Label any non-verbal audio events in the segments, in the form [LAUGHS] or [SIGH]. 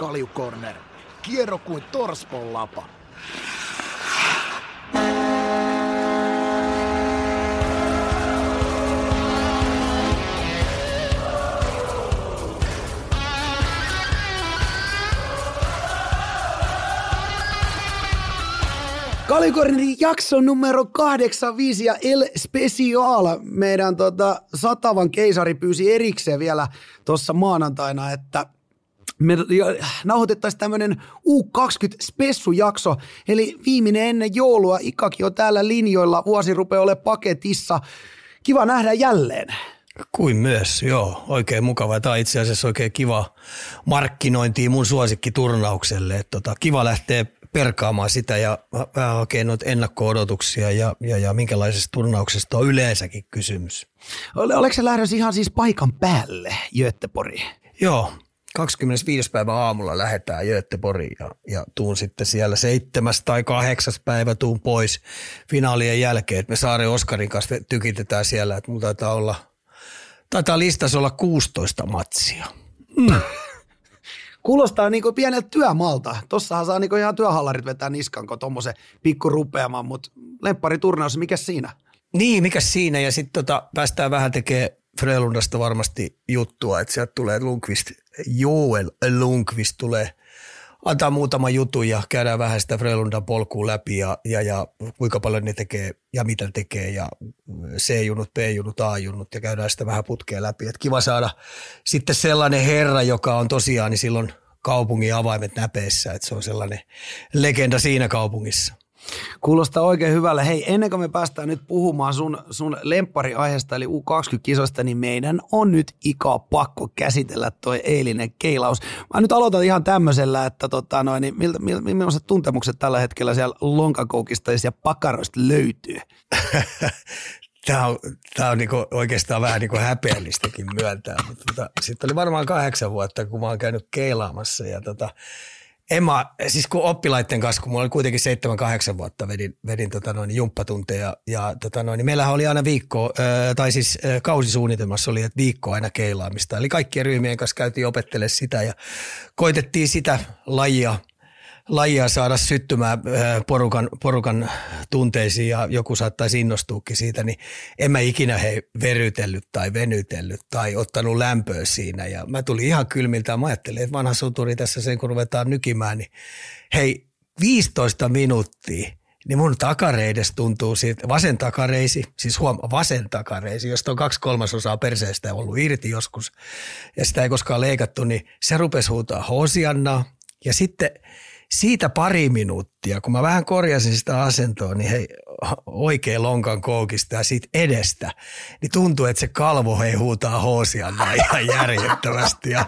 Kaljukorner. Kierro kuin Torspon lapa. Kalikornin jakso numero 85 ja El Special. Meidän tota, satavan keisari pyysi erikseen vielä tuossa maanantaina, että me nauhoitettaisiin tämmöinen U20-spessujakso, eli viimeinen ennen joulua. Ikakin on täällä linjoilla, vuosi rupeaa olemaan paketissa. Kiva nähdä jälleen. Kuin myös, joo. Oikein mukava. Tämä on itse asiassa oikein kiva markkinointi mun suosikkiturnaukselle. Että tota, kiva lähteä perkaamaan sitä ja vähän hakea noita ennakko-odotuksia ja, ja, ja minkälaisesta turnauksesta on yleensäkin kysymys. Ole, oliko se lähdössä ihan siis paikan päälle Göteborgiin? Joo, 25. päivä aamulla lähdetään Göteborgiin ja, ja tuun sitten siellä seitsemäs tai kahdeksas päivä tuun pois finaalien jälkeen. että me Saari Oskarin kanssa tykitetään siellä, että mulla taitaa olla, taitaa listassa olla 16 matsia. Mm. [LAUGHS] Kuulostaa niin kuin pieneltä työmalta. Tossahan saa niin ihan työhallarit vetää niskan, kun tuommoisen pikku rupeamaan, mutta lemppariturnaus, mikä siinä? Niin, mikä siinä ja sitten tota, päästään vähän tekemään Frelundasta varmasti juttua, että sieltä tulee Lundqvist, Joel Lundqvist tulee antaa muutama jutun ja käydään vähän sitä Frelundan polkuun läpi ja, ja, ja kuinka paljon ne tekee ja mitä tekee ja C-junut, B-junut, A-junut ja käydään sitä vähän putkea läpi. Et kiva saada sitten sellainen herra, joka on tosiaan niin silloin kaupungin avaimet näpeissä, että se on sellainen legenda siinä kaupungissa. Kuulostaa oikein hyvälle. Hei, ennen kuin me päästään nyt puhumaan sun, sun lemppariaiheesta eli U20-kisoista, niin meidän on nyt ikaa pakko käsitellä toi eilinen keilaus. Mä nyt aloitan ihan tämmöisellä, että tota noin, niin miltä, miltä, millaiset tuntemukset tällä hetkellä siellä lonkakoukista ja pakaroista löytyy? [LAUGHS] Tämä on, tämä on niinku oikeastaan vähän niinku häpeällistäkin myöntää, mutta tota, sitten oli varmaan kahdeksan vuotta, kun mä oon käynyt keilaamassa ja tota, en mä, siis kun oppilaiden kanssa, kun mulla oli kuitenkin 7-8 vuotta, vedin, vedin tota noin, jumppatunteja ja tota noin, niin meillähän oli aina viikko, tai siis kausisuunnitelmassa oli, että viikko aina keilaamista. Eli kaikkien ryhmien kanssa käytiin opettelemaan sitä ja koitettiin sitä lajia lajia saada syttymään porukan, porukan tunteisiin ja joku saattaisi innostuukin siitä, niin en mä ikinä hei verytellyt tai venytellyt tai ottanut lämpöä siinä. Ja mä tulin ihan kylmiltä mä ajattelin, että vanha suturi tässä sen kun ruvetaan nykimään, niin hei 15 minuuttia niin mun takareides tuntuu siitä, vasen takareisi, siis huom, vasen takareisi, josta on kaksi kolmasosaa perseestä ollut irti joskus, ja sitä ei koskaan leikattu, niin se rupesi huutaa hosiannaa, ja sitten – siitä pari minuuttia, kun mä vähän korjasin sitä asentoa, niin hei, oikein lonkan koukista ja siitä edestä, niin tuntuu, että se kalvo hei huutaa hoosia ihan järjettömästi. Ja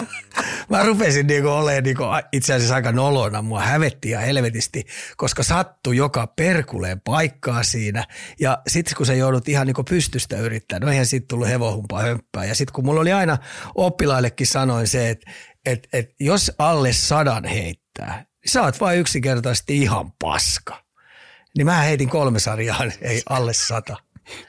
[LAUGHS] mä rupesin niinku olemaan niinku itse asiassa aika nolona, mua hävetti ja helvetisti, koska sattui joka perkuleen paikkaa siinä. Ja sitten kun sä joudut ihan niinku pystystä yrittää, no eihän siitä tullut hevohumpaa hömppää. Ja sitten kun mulla oli aina oppilaillekin sanoin se, että et, et jos alle sadan heittää, niin sä oot vain yksinkertaisesti ihan paska. Niin mä heitin kolme sarjaa, ei alle sata.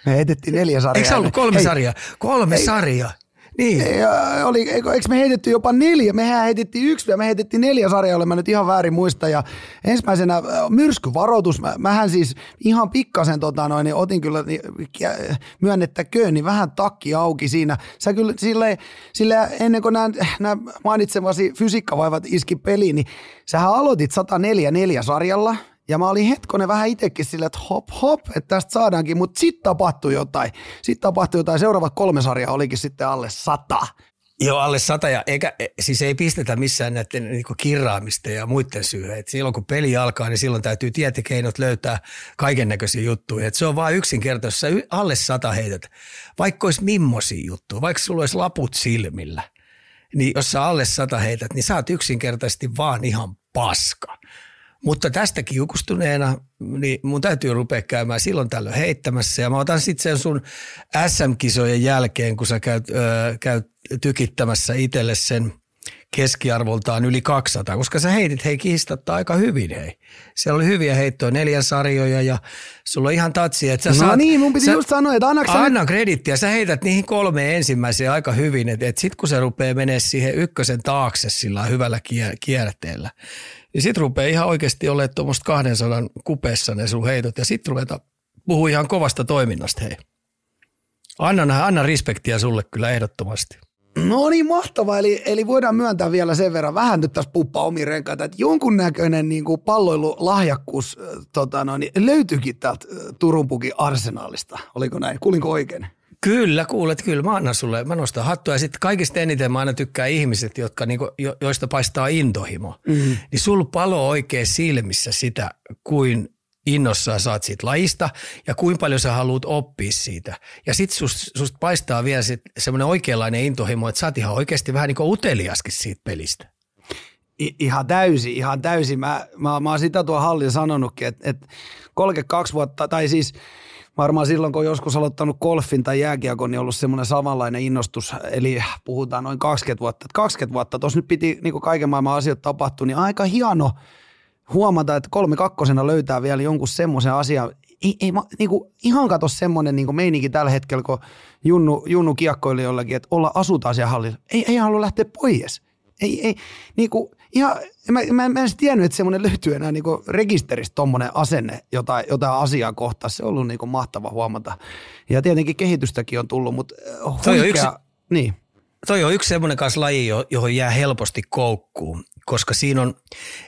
Me heitettiin neljä sarjaa. Eikö se ollut kolme ei, sarjaa? Kolme ei, sarjaa. Niin. Ei, oli, eikö, me heitetty jopa neljä? Mehän heitettiin yksi ja me heitettiin neljä sarjaa, olen mä nyt ihan väärin muista. Ja ensimmäisenä myrskyvaroitus. Mä, mähän siis ihan pikkasen tota noin, niin otin kyllä niin, myönnettäköön, niin vähän takki auki siinä. Sä kyllä sille, sille ennen kuin nämä, nämä mainitsemasi fysiikkavaivat iski peliin, niin sähän aloitit 104 sarjalla – ja mä olin hetkonen vähän itsekin sillä, että hop hop, että tästä saadaankin, mutta sitten tapahtui jotain. Sitten tapahtui jotain. Seuraavat kolme sarjaa olikin sitten alle sata. Joo, alle sata ja eikä, e, siis ei pistetä missään näiden niin kirraamista ja muiden syyhyn. Et silloin kun peli alkaa, niin silloin täytyy tietekeinot löytää kaiken näköisiä juttuja. Et se on vain yksinkertaisesti, alle sata heität, vaikka olisi mimmosia juttuja, vaikka sulla olisi laput silmillä, niin jos sä alle sata heität, niin sä oot yksinkertaisesti vaan ihan paska. Mutta tästäkin jukustuneena, niin mun täytyy rupea käymään silloin tällöin heittämässä. Ja mä otan sitten sen sun SM-kisojen jälkeen, kun sä käyt, ö, käyt tykittämässä itselle sen keskiarvoltaan yli 200, koska sä heitit hei kiistatta aika hyvin hei. Siellä oli hyviä heittoja, neljän sarjoja ja sulla on ihan tatsi, että sä No saat, niin, mun piti sä, just sanoa, että annaks sä nyt- Anna kredittiä, sä heität niihin kolmeen ensimmäiseen aika hyvin, että et sit kun se rupeaa menee siihen ykkösen taakse sillä hyvällä kier- kierteellä, niin sit rupeaa ihan oikeasti olemaan tuommoista 200 kupeessa ne sun heitot ja sit ruveta puhua ihan kovasta toiminnasta hei. Anna, anna respektiä sulle kyllä ehdottomasti. No niin, mahtavaa. Eli, eli voidaan myöntää vielä sen verran, vähän nyt tässä puppaa omiin renkaita, että jonkunnäköinen niin kuin palloilulahjakkuus äh, tota, no, niin löytyikin täältä äh, Turun pukin arsenaalista. Oliko näin? Kuulinko oikein? Kyllä, kuulet, kyllä. Mä annan sulle, mä nostan hattua. Ja sitten kaikista eniten mä aina tykkään ihmiset, jotka, niinku, jo, joista paistaa intohimo. Mm. Niin sul palo oikein silmissä sitä, kuin innossaan saat siitä lajista ja kuinka paljon sä haluat oppia siitä. Ja sitten susta sust paistaa vielä sit semmoinen oikeanlainen intohimo, että sä oot ihan oikeasti vähän niin kuin uteliaskin siitä pelistä. I, ihan täysin, ihan täysin. Mä, mä, mä oon sitä tuo hallin sanonutkin, että, että 32 vuotta, tai siis varmaan silloin, kun on joskus aloittanut golfin tai jääkiekon, niin ollut semmoinen samanlainen innostus, eli puhutaan noin 20 vuotta. Että 20 vuotta, tuossa nyt piti niin kaiken maailman asiat tapahtua, niin aika hieno huomata, että kolme kakkosena löytää vielä jonkun semmoisen asian, ei, ei, mä, niin kuin, ihan kato semmoinen niin meininki tällä hetkellä, kun Junnu, Junnu kiekkoili jollakin, että olla asutaan siellä hallilla. Ei, ei halua lähteä pois. Ei, ei, niin kuin, ihan, mä, mä, mä en edes tiennyt, että semmoinen löytyy enää niin rekisteristä tommonen asenne jotain, jotain asiaa kohtaan. Se on ollut niin mahtava huomata. Ja tietenkin kehitystäkin on tullut, mutta äh, Toi on huikea, yksi- niin. Toi on yksi semmoinen kanssa laji, jo- johon jää helposti koukkuun, koska siinä on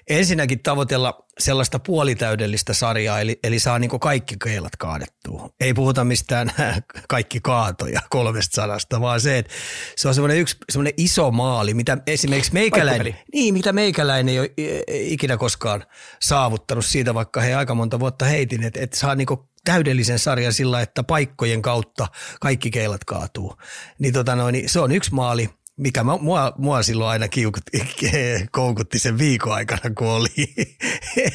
ensinnäkin tavoitella sellaista puolitäydellistä sarjaa, eli, eli saa niin kaikki keilat kaadettua. Ei puhuta mistään [LAUGHS] kaikki kaatoja kolmesta sadasta, vaan se, että se on semmoinen yksi semmoinen iso maali, mitä esimerkiksi meikäläinen, niin, mitä meikäläinen ei ole ikinä koskaan saavuttanut siitä, vaikka he aika monta vuotta heitin, että, että saa niin täydellisen sarjan sillä, että paikkojen kautta kaikki keilat kaatuu. Niin, tota noin, niin se on yksi maali, mikä mä, mua, mua silloin aina kiukutti, [LAUGHS] koukutti sen viikon aikana, kun oli. [LAUGHS]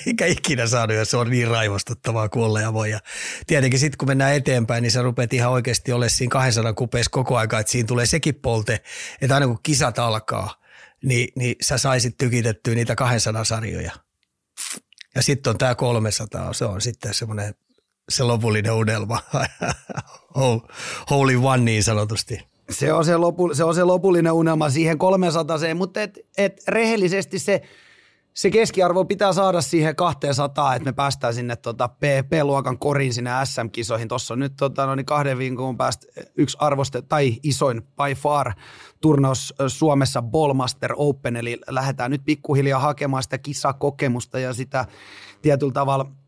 Eikä ikinä saanut, ja se on niin raivostuttavaa kuin olla ja voi. Ja tietenkin sitten kun mennään eteenpäin, niin sä rupeat ihan oikeasti olemaan siinä 200 kupeessa koko aika, että siinä tulee sekin polte, että aina kun kisat alkaa, niin, niin sä saisit tykitettyä niitä 200 sarjoja. Ja sitten on tämä 300, se on sitten semmoinen se lopullinen unelma, [LAUGHS] holy one niin sanotusti. Se on se, lopu, se on se lopullinen unelma siihen 300, mutta et, et rehellisesti se, se keskiarvo pitää saada siihen 200, että me päästään sinne tota P-luokan koriin sinne SM-kisoihin. Tuossa on nyt tota, no niin kahden viikon päästä yksi arvoste, tai isoin by far turnaus Suomessa Ballmaster Open, eli lähdetään nyt pikkuhiljaa hakemaan sitä kisakokemusta ja sitä tietyllä tavalla –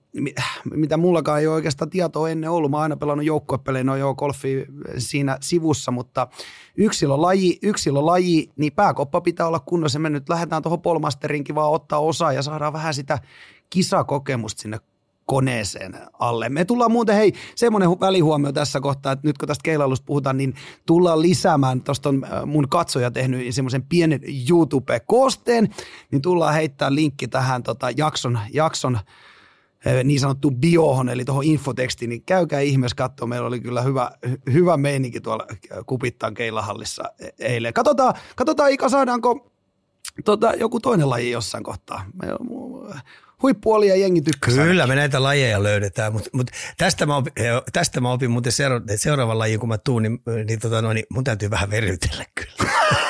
mitä mullakaan ei ole oikeastaan tietoa ennen ollut. Mä oon aina pelannut joukkuepelejä, no joo, golfi siinä sivussa, mutta yksilölaji, yksilölaji, niin pääkoppa pitää olla kunnossa. Me nyt lähdetään tuohon polmasterinkin vaan ottaa osaa ja saadaan vähän sitä kisakokemusta sinne koneeseen alle. Me tullaan muuten, hei, semmoinen hu- välihuomio tässä kohtaa, että nyt kun tästä keilailusta puhutaan, niin tullaan lisäämään, tuosta on äh, mun katsoja tehnyt semmoisen pienen YouTube-koosteen, niin tullaan heittää linkki tähän tota, jakson, jakson niin sanottu biohon, eli tuohon infotekstiin, niin käykää ihmeessä katsoa. Meillä oli kyllä hyvä, hy- hyvä meininki tuolla Kupittaan keilahallissa e- eilen. Katsotaan, katsotaan Ika, saadaanko tota, joku toinen laji jossain kohtaa. Huippuoli ja jengi tykkää. Kyllä me näitä lajeja löydetään, mutta mut tästä, mä opin, tästä mä opin muuten seura- seuraavan lajin, kun mä tuun, niin, niin, tota, no, niin mun täytyy vähän verytellä kyllä. [LAUGHS]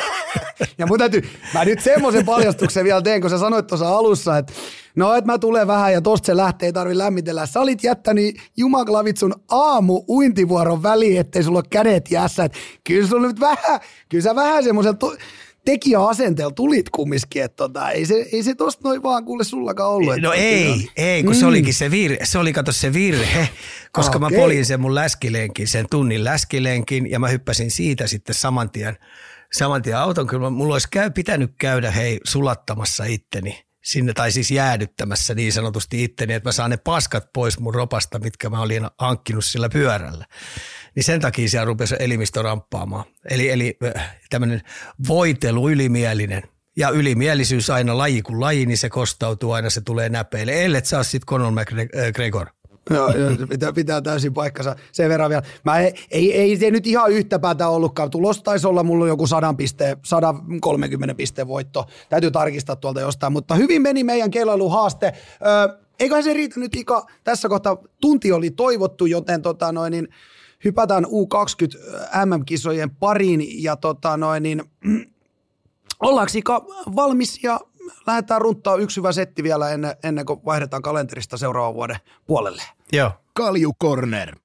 Ja mun täytyy, mä nyt semmoisen paljastuksen vielä teen, kun sä sanoit tuossa alussa, että no, että mä tulen vähän ja tosta se lähtee, ei tarvi lämmitellä. Sä olit jättänyt jumaklavit sun aamu uintivuoron väliin, ettei sulla ole kädet jässä. Et kyllä sulla nyt vähän, kyllä sä vähän semmoisella to- tekijäasenteella tulit kumminkin, että tota, ei, se, ei se tosta noin vaan kuule sullakaan ollut. No ei, ei, kun se olikin se virhe, se oli kato se virhe, koska mä Okei. polin sen mun läskilenkin, sen tunnin läskilenkin ja mä hyppäsin siitä sitten saman tien, saman tien auton. Kyllä mulla olisi käy, pitänyt käydä hei sulattamassa itteni sinne, tai siis jäädyttämässä niin sanotusti itteni, että mä saan ne paskat pois mun ropasta, mitkä mä olin hankkinut sillä pyörällä. Niin sen takia siellä rupesi elimistö ramppaamaan. Eli, eli tämmöinen voitelu ylimielinen. Ja ylimielisyys aina laji kuin laji, niin se kostautuu aina, se tulee näpeille. Ellet saa sitten Conor McGregor. Joo, pitää, pitää täysin paikkansa sen verran vielä. Mä ei, ei, ei se nyt ihan yhtä päätä ollutkaan. Tulos taisi olla mulla joku 100 piste, 130 pisteen voitto. Täytyy tarkistaa tuolta jostain, mutta hyvin meni meidän kelailuhaaste. Öö, eiköhän se riitä nyt Ika. Tässä kohtaa tunti oli toivottu, joten tota noin, niin hypätään U20 MM-kisojen pariin ja tota noin, niin, [CLEARS THROAT] ollaanko Ika valmis ja lähdetään runttaa yksi hyvä setti vielä ennen, ennen kuin vaihdetaan kalenterista seuraavan vuoden puolelle. Joo. Kalju Corner.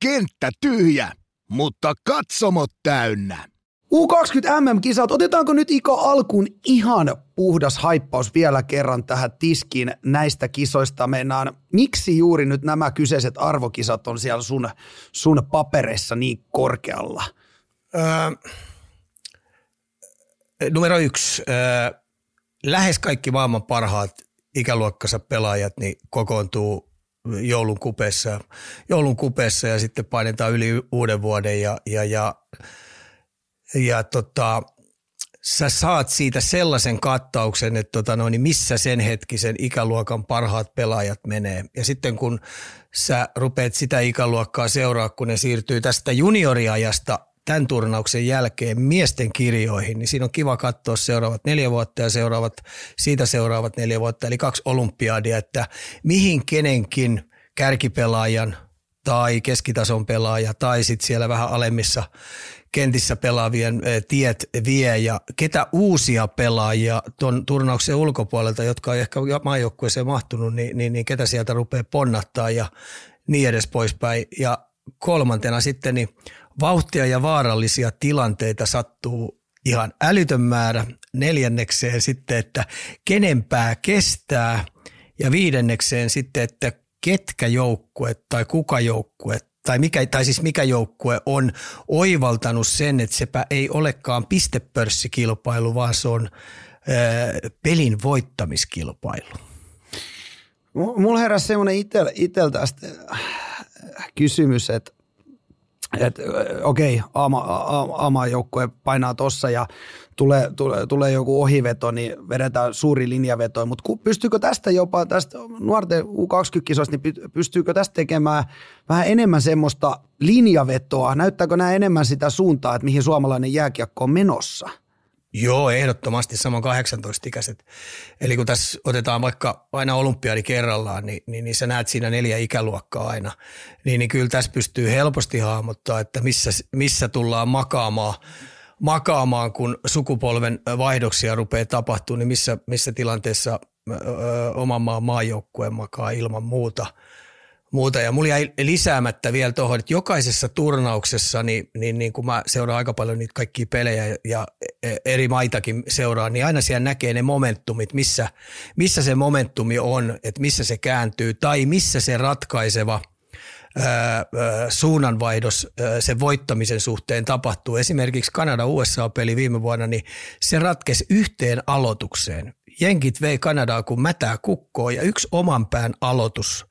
Kenttä tyhjä, mutta katsomot täynnä. U20 MM-kisat, otetaanko nyt Ika alkuun ihan puhdas haippaus vielä kerran tähän tiskiin näistä kisoista? Mennään, miksi juuri nyt nämä kyseiset arvokisat on siellä sun, sun papereissa niin korkealla? Öö, numero yksi. Öö, lähes kaikki maailman parhaat ikäluokkansa pelaajat niin kokoontuu joulun kupeessa, joulun kupeessa ja sitten painetaan yli uuden vuoden ja, ja, ja, ja tota, sä saat siitä sellaisen kattauksen, että tota no, niin missä sen hetkisen ikäluokan parhaat pelaajat menee. Ja sitten kun sä rupeat sitä ikäluokkaa seuraa, kun ne siirtyy tästä junioriajasta tämän turnauksen jälkeen miesten kirjoihin, niin siinä on kiva katsoa seuraavat neljä vuotta ja seuraavat, siitä seuraavat neljä vuotta, eli kaksi olympiadia, että mihin kenenkin kärkipelaajan tai keskitason pelaaja tai sitten siellä vähän alemmissa kentissä pelaavien tiet vie ja ketä uusia pelaajia tuon turnauksen ulkopuolelta, jotka on ehkä maajoukkueeseen mahtunut, niin, niin, niin ketä sieltä rupeaa ponnattaa ja niin edes poispäin. Ja kolmantena sitten niin Vauhtia ja vaarallisia tilanteita sattuu ihan älytön määrä. Neljännekseen sitten, että kenenpää kestää. Ja viidennekseen sitten, että ketkä joukkue tai kuka joukkue tai, mikä, tai siis mikä joukkue on oivaltanut sen, että sepä ei olekaan pistepörssikilpailu, vaan se on ää, pelin voittamiskilpailu. Mulla heräsi semmoinen itel, iteltä kysymys, että että okei, Aama, Aama joukkue painaa tossa ja tulee, tulee, tulee joku ohiveto, niin vedetään suuri linjaveto. Mutta pystyykö tästä jopa, tästä nuorten U20-kisoista, niin pystyykö tästä tekemään vähän enemmän semmoista linjavetoa? Näyttääkö nämä enemmän sitä suuntaa, että mihin suomalainen jääkiekko on menossa? Joo, ehdottomasti saman 18-ikäiset. Eli kun tässä otetaan vaikka aina olympiadi kerrallaan, niin, niin, niin sä näet siinä neljä ikäluokkaa aina. Niin, niin kyllä tässä pystyy helposti hahmottaa, että missä, missä tullaan makaamaan, makaamaan, kun sukupolven vaihdoksia rupeaa tapahtumaan, niin missä, missä tilanteessa ö, oman maan maajoukkue makaa ilman muuta – muuta. Ja mulla jäi lisäämättä vielä tuohon, että jokaisessa turnauksessa, niin, niin, niin kun mä seuraan aika paljon niitä kaikkia pelejä ja e, eri maitakin seuraan, niin aina siellä näkee ne momentumit, missä, missä se momentumi on, että missä se kääntyy tai missä se ratkaiseva suunnanvaihdos sen voittamisen suhteen tapahtuu. Esimerkiksi Kanada-USA-peli viime vuonna, niin se ratkesi yhteen aloitukseen. Jenkit vei Kanadaa kuin mätää kukkoon ja yksi oman pään aloitus –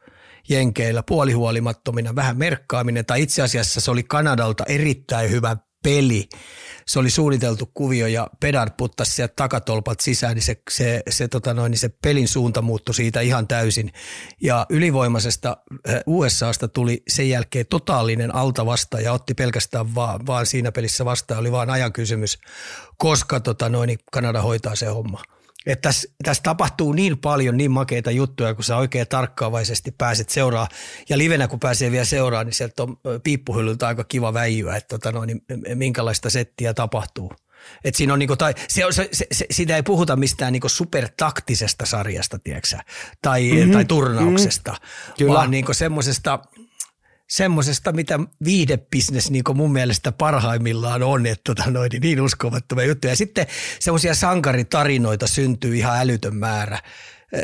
Jenkeillä puolihuolimattomina vähän merkkaaminen, tai itse asiassa se oli Kanadalta erittäin hyvä peli. Se oli suunniteltu kuvio ja Pedard puttasi sieltä takatolpat sisään, niin se, se, se, tota noin, niin se pelin suunta muuttui siitä ihan täysin. Ja ylivoimaisesta eh, USAsta tuli sen jälkeen totaalinen alta vasta ja otti pelkästään vaan, vaan siinä pelissä vastaan, oli vaan ajan kysymys, koska tota noin, niin Kanada hoitaa se homma. Että tässä, tässä tapahtuu niin paljon niin makeita juttuja, kun sä oikein tarkkaavaisesti pääset seuraa. Ja livenä kun pääsee vielä seuraa, niin sieltä on piippuhyllyltä aika kiva väijyä, että tota no, niin minkälaista settiä tapahtuu. Et siinä on niinku, tai se, se, se, se, siitä ei puhuta mistään niinku supertaktisesta sarjasta, tiedätkö, tai, mm-hmm. tai turnauksesta, mm-hmm. vaan niinku semmoisesta – semmoisesta, mitä viidebisnes niin mun mielestä parhaimmillaan on, että tota noin, niin, niin uskomattomia juttuja. Ja sitten semmoisia sankaritarinoita syntyy ihan älytön määrä eh,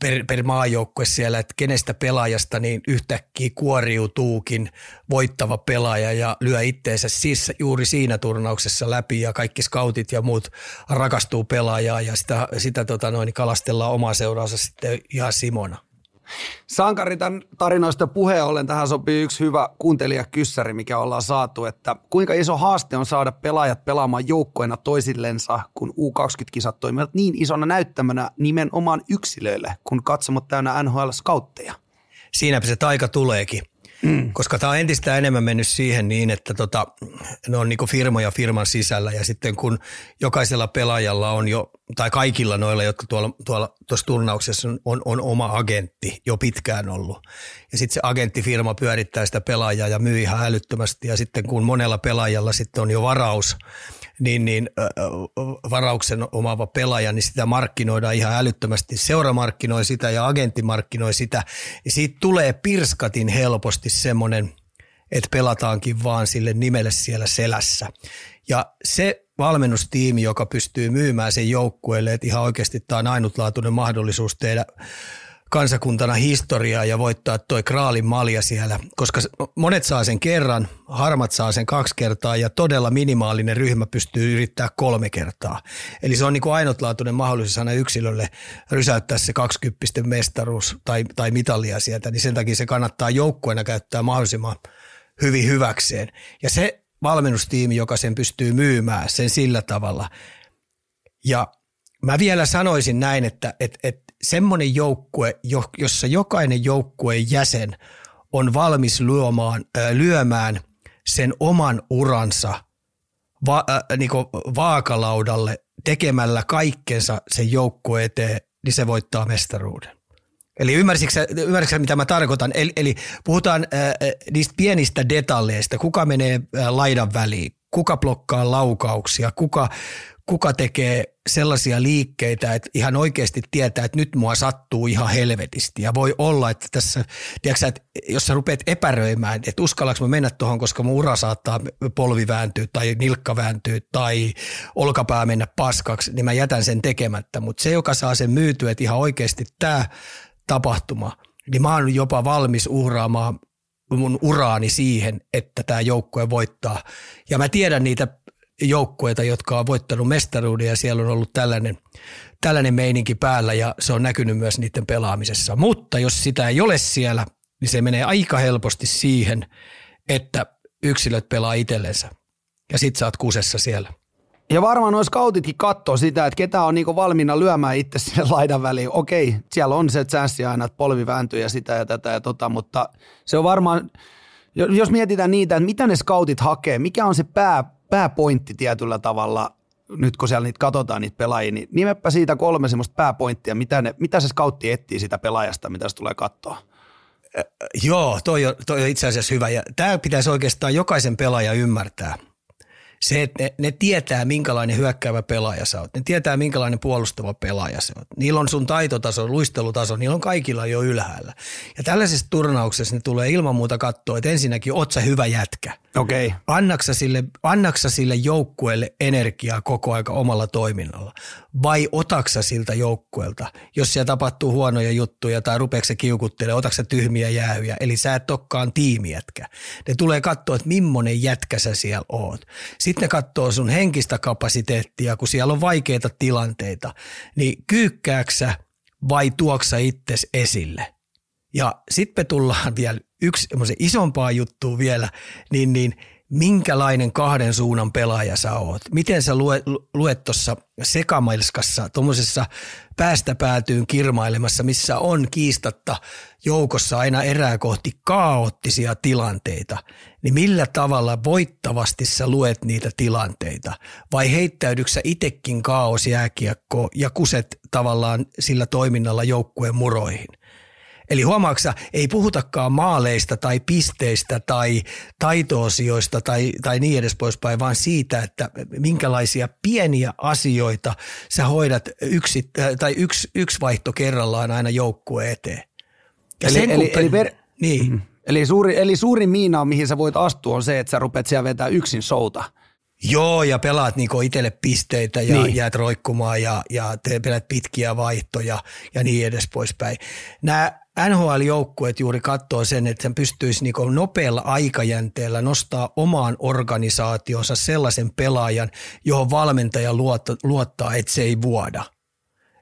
per, per maajoukkue siellä, että kenestä pelaajasta niin yhtäkkiä kuoriutuukin voittava pelaaja ja lyö itteensä siis juuri siinä turnauksessa läpi ja kaikki scoutit ja muut rakastuu pelaajaa ja sitä, sitä tota noin, kalastellaan omaa seuraansa sitten ihan Simona. Sankaritan tarinoista puheen ollen tähän sopii yksi hyvä kuuntelijakyssäri, mikä ollaan saatu, että kuinka iso haaste on saada pelaajat pelaamaan joukkoina toisillensa, kun U20-kisat toimivat niin isona näyttämönä nimenomaan yksilöille, kun katsomot täynnä NHL-skautteja? siinäpä se taika tuleekin. Mm. Koska tämä on entistä enemmän mennyt siihen niin, että tota, ne on niinku firmoja firman sisällä ja sitten kun jokaisella pelaajalla on jo, tai kaikilla noilla, jotka tuolla, tuolla tuossa turnauksessa on, on, oma agentti jo pitkään ollut. Ja sitten se agenttifirma pyörittää sitä pelaajaa ja myy ihan älyttömästi ja sitten kun monella pelaajalla sitten on jo varaus, niin, niin varauksen omaava pelaaja, niin sitä markkinoidaan ihan älyttömästi. Seura markkinoi sitä ja agentti markkinoi sitä. Ja siitä tulee pirskatin helposti semmoinen, että pelataankin vaan sille nimelle siellä selässä. Ja se valmennustiimi, joka pystyy myymään sen joukkueelle, että ihan oikeasti tämä on ainutlaatuinen mahdollisuus tehdä kansakuntana historiaa ja voittaa toi kraalin malja siellä, koska monet saa sen kerran, harmat saa sen kaksi kertaa ja todella minimaalinen ryhmä pystyy yrittää kolme kertaa. Eli se on niin kuin ainutlaatuinen mahdollisuus aina yksilölle rysäyttää se 20 mestaruus tai, tai mitalia sieltä, niin sen takia se kannattaa joukkueena käyttää mahdollisimman hyvin hyväkseen. Ja se valmennustiimi, joka sen pystyy myymään sen sillä tavalla. Ja mä vielä sanoisin näin, että, että, että semmoinen joukkue, jossa jokainen joukkueen jäsen on valmis lyömään, lyömään sen oman uransa va, äh, niin vaakalaudalle tekemällä kaikkensa sen joukkueen eteen, niin se voittaa mestaruuden. Eli ymmärsitkö, ymmärsitkö mitä mä tarkoitan? Eli, eli puhutaan äh, niistä pienistä detaljeista, kuka menee äh, laidan väliin, kuka blokkaa laukauksia, kuka, kuka tekee sellaisia liikkeitä, että ihan oikeasti tietää, että nyt mua sattuu ihan helvetisti. Ja voi olla, että tässä, tiedätkö, että jos sä rupeat epäröimään, että uskallanko mä mennä tuohon, koska mun ura saattaa polvi vääntyä tai nilkka vääntyä tai olkapää mennä paskaksi, niin mä jätän sen tekemättä. Mutta se, joka saa sen myytyä, että ihan oikeasti tämä tapahtuma, niin mä oon jopa valmis uhraamaan mun uraani siihen, että tämä joukkue voittaa. Ja mä tiedän niitä joukkueita, jotka on voittanut mestaruuden ja siellä on ollut tällainen, tällainen meininki päällä ja se on näkynyt myös niiden pelaamisessa. Mutta jos sitä ei ole siellä, niin se menee aika helposti siihen, että yksilöt pelaa itsellensä ja sit sä oot kusessa siellä. Ja varmaan noin scoutitkin katsoo sitä, että ketä on niinku valmiina lyömään itse sinne laidan väliin. Okei, siellä on se chanssi aina, että polvi vääntyy ja sitä ja tätä ja tota, mutta se on varmaan, jos mietitään niitä, että mitä ne scoutit hakee, mikä on se pää, pääpointti tietyllä tavalla, nyt kun siellä niitä katsotaan niitä pelaajia, niin nimepä siitä kolme semmoista pääpointtia, mitä, ne, mitä se scoutti etsii sitä pelaajasta, mitä se tulee katsoa. Joo, toi on, toi on itse asiassa hyvä ja tämä pitäisi oikeastaan jokaisen pelaaja ymmärtää – se, että ne, ne tietää, minkälainen hyökkäävä pelaaja sä oot. Ne tietää, minkälainen puolustava pelaaja sä oot. Niillä on sun taitotaso, luistelutaso, niillä on kaikilla jo ylhäällä. Ja tällaisessa turnauksessa ne tulee ilman muuta katsoa, että ensinnäkin oot sä hyvä jätkä. Okei. Annaksa sille, annaksa sille joukkueelle energiaa koko aika omalla toiminnalla? Vai otaksa siltä joukkueelta, jos siellä tapahtuu huonoja juttuja tai rupeeko se kiukuttelemaan, otaksa tyhmiä jäähyjä. Eli sä et olekaan tiimijätkä. Ne tulee katsoa, että millainen jätkä sä siellä oot. Sitten ne katsoo sun henkistä kapasiteettia, kun siellä on vaikeita tilanteita. Niin kyykkääksä vai tuoksa itses esille? Ja sitten me tullaan vielä yksi isompaa juttua vielä, niin, niin minkälainen kahden suunnan pelaaja sä oot. Miten sä luet, luet tuossa sekamelskassa, tuommoisessa päästä päätyyn kirmailemassa, missä on kiistatta joukossa aina erää kohti kaoottisia tilanteita, niin millä tavalla voittavasti sä luet niitä tilanteita? Vai heittäydyksä itekin kaosjääkiekko ja kuset tavallaan sillä toiminnalla joukkueen muroihin? Eli huomaaksa, ei puhutakaan maaleista tai pisteistä tai taitoosioista tai, tai niin edes poispäin, vaan siitä, että minkälaisia pieniä asioita sä hoidat yksi, tai yksi, yksi vaihto kerrallaan aina joukkueen eteen. Ja eli, eli, eli, per, niin. Mm-hmm. eli, suuri, eli suurin miina, mihin sä voit astua, on se, että sä rupeat siellä vetää yksin souta. Joo, ja pelaat niinku itselle pisteitä ja niin. jäät roikkumaan ja, ja te pelaat pitkiä vaihtoja ja niin edes poispäin. Nämä NHL-joukkueet juuri katsoo sen, että sen pystyisi niinku nopealla aikajänteellä nostaa omaan organisaationsa sellaisen pelaajan, johon valmentaja luottaa, että se ei vuoda.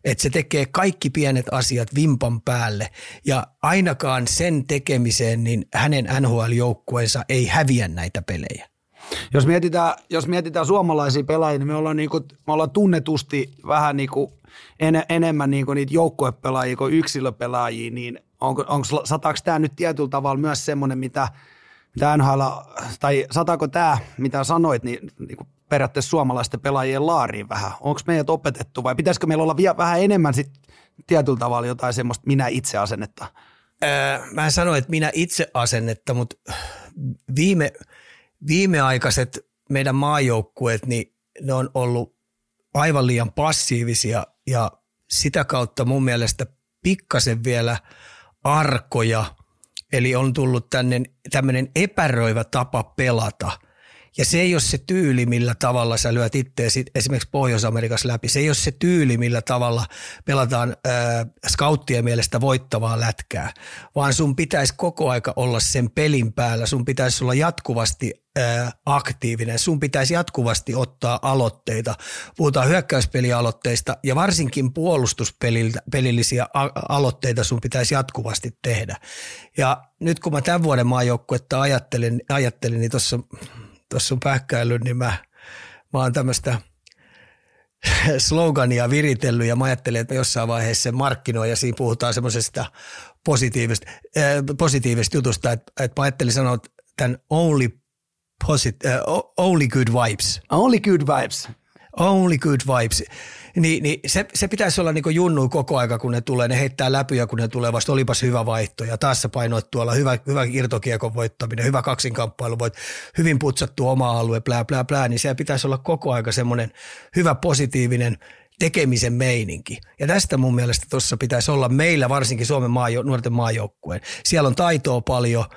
Että se tekee kaikki pienet asiat vimpan päälle ja ainakaan sen tekemiseen niin hänen NHL-joukkueensa ei häviä näitä pelejä. Jos mietitään, jos mietitään suomalaisia pelaajia, niin me ollaan, niinku, me ollaan tunnetusti vähän niinku en, enemmän niinku niitä joukkuepelaajia kuin yksilöpelaajia, niin onko, onko, sataako tämä nyt tietyllä tavalla myös semmoinen, mitä, mitä NHL, tai sataako tämä, mitä sanoit, niin, niin kuin periaatteessa suomalaisten pelaajien laariin vähän? Onko meidät opetettu vai pitäisikö meillä olla vielä vähän enemmän sit tietyllä tavalla jotain semmoista minä itse asennetta? Öö, mä en sano, että minä itse asennetta, mutta viime, viimeaikaiset meidän maajoukkueet, niin ne on ollut aivan liian passiivisia ja sitä kautta mun mielestä pikkasen vielä arkoja, eli on tullut tämmöinen epäröivä tapa pelata – ja se ei ole se tyyli, millä tavalla sä lyöt itseäsi esimerkiksi Pohjois-Amerikassa läpi. Se ei ole se tyyli, millä tavalla pelataan äh, scouttien mielestä voittavaa lätkää, vaan sun pitäisi koko aika olla sen pelin päällä. Sun pitäisi olla jatkuvasti äh, aktiivinen. Sun pitäisi jatkuvasti ottaa aloitteita. Puhutaan hyökkäyspelialoitteista ja varsinkin puolustuspelillisiä aloitteita sun pitäisi jatkuvasti tehdä. Ja nyt kun mä tämän vuoden maajoukkuetta ajattelin, ajattelin niin tuossa tuossa on pähkäily, niin mä, mä oon tämmöistä [LAUGHS] slogania viritellyt ja mä ajattelin, että jossain vaiheessa se markkinoi ja siinä puhutaan semmoisesta positiivisesta, äh, positiivisesta jutusta, että, että mä ajattelin sanoa tämän only, posit, äh, only good vibes. Only good vibes. Only good vibes. Niin, niin se, se, pitäisi olla niin junnu koko aika, kun ne tulee. Ne heittää läpyjä, kun ne tulee vasta. Olipas hyvä vaihto. Ja taas se painoit tuolla. Hyvä, hyvä irtokiekon voittaminen, hyvä kaksinkamppailu, voit hyvin putsattu oma alue, plää, plää, plää. Niin se pitäisi olla koko aika semmoinen hyvä positiivinen tekemisen meininki. Ja tästä mun mielestä tuossa pitäisi olla meillä, varsinkin Suomen maajo, nuorten maajoukkueen. Siellä on taitoa paljon –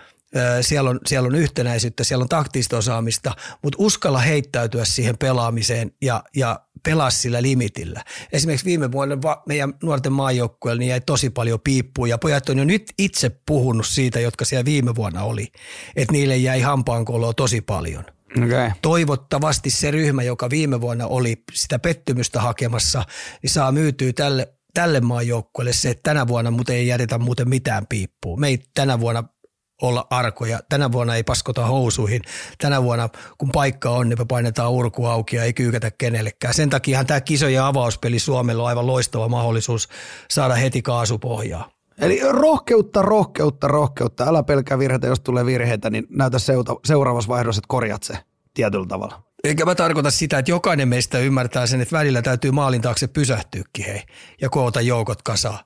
siellä on, siellä on yhtenäisyyttä, siellä on taktista osaamista, mutta uskalla heittäytyä siihen pelaamiseen ja, ja pelaa sillä limitillä. Esimerkiksi viime vuonna meidän nuorten maajoukkueella niin jäi tosi paljon piippuja ja pojat on jo nyt itse puhunut siitä, jotka siellä viime vuonna oli, että niille jäi hampaankoloa tosi paljon. Okay. Toivottavasti se ryhmä, joka viime vuonna oli sitä pettymystä hakemassa, niin saa myytyä tälle, tälle maajoukkueelle se, että tänä vuonna muuten ei jätetä muuten mitään piippua. Me ei tänä vuonna olla arkoja. Tänä vuonna ei paskota housuihin. Tänä vuonna, kun paikka on, niin me painetaan urku auki ja ei kyykätä kenellekään. Sen takia tämä kisojen avauspeli Suomella on aivan loistava mahdollisuus saada heti kaasupohjaa. Eli rohkeutta, rohkeutta, rohkeutta. Älä pelkää virheitä, jos tulee virheitä, niin näytä seuraavassa vaihdossa, että korjat se tietyllä tavalla. Eikä mä tarkoita sitä, että jokainen meistä ymmärtää sen, että välillä täytyy maalin taakse pysähtyäkin hei, ja koota joukot kasaan.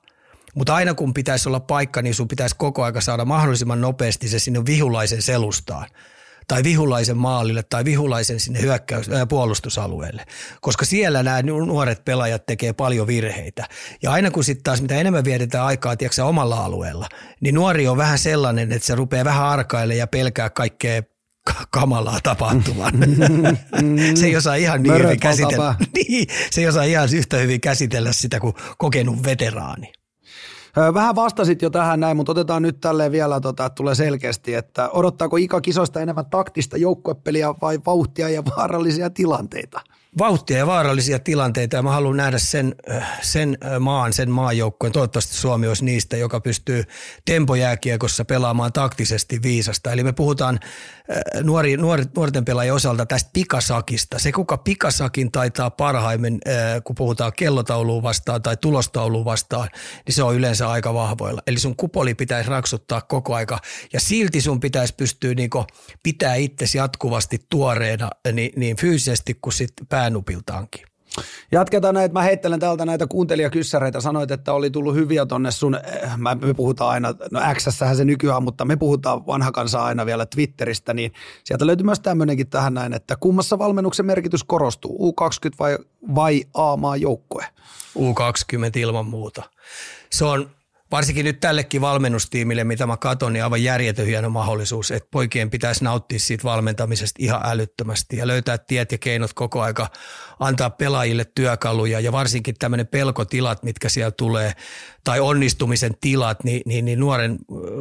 Mutta aina kun pitäisi olla paikka, niin sun pitäisi koko aika saada mahdollisimman nopeasti se sinne vihulaisen selustaan tai vihulaisen maalille tai vihulaisen sinne hyökkäys, ää, puolustusalueelle. Koska siellä nämä nuoret pelaajat tekee paljon virheitä. Ja aina kun sitten taas mitä enemmän vietetään aikaa tiedätkö, omalla alueella, niin nuori on vähän sellainen, että se rupeaa vähän arkaille ja pelkää kaikkea kamalaa tapahtuvan. [LAUGHS] se ei osaa ihan niin hyvin käsitellä. [LAUGHS] Niin, se ei osaa ihan yhtä hyvin käsitellä sitä kuin kokenut veteraani. Vähän vastasit jo tähän näin, mutta otetaan nyt tälleen vielä, tota, että tulee selkeästi, että odottaako Ika kisoista enemmän taktista joukkuepeliä vai vauhtia ja vaarallisia tilanteita? Vauhtia ja vaarallisia tilanteita ja mä haluan nähdä sen, äh, sen äh, maan, sen maajoukkueen. Toivottavasti Suomi olisi niistä, joka pystyy tempojääkiekossa pelaamaan taktisesti viisasta. Eli me puhutaan äh, nuori, nuori, nuorten pelaajien osalta tästä pikasakista. Se, kuka pikasakin taitaa parhaimmin, kun puhutaan kellotauluun vastaan tai tulostauluun vastaan, niin se on yleensä aika vahvoilla. Eli sun kupoli pitäisi raksuttaa koko aika ja silti sun pitäisi pystyä niin pitää itsesi jatkuvasti tuoreena niin, niin fyysisesti kuin sitten päänupiltaankin. Jatketaan näitä, mä heittelen täältä näitä kuuntelijakyssäreitä, sanoit, että oli tullut hyviä tonne sun, eh, me puhutaan aina, no x se nykyään, mutta me puhutaan vanha kansa aina vielä Twitteristä, niin sieltä löytyy myös tämmöinenkin tähän näin, että kummassa valmennuksen merkitys korostuu, U20 vai, vai A-maa joukkue? U20 ilman muuta. Se on varsinkin nyt tällekin valmennustiimille, mitä mä katson, niin aivan järjetön hieno mahdollisuus, että poikien pitäisi nauttia siitä valmentamisesta ihan älyttömästi ja löytää tiet ja keinot koko aika antaa pelaajille työkaluja ja varsinkin tämmöinen pelkotilat, mitkä siellä tulee, tai onnistumisen tilat, niin, niin, niin nuoren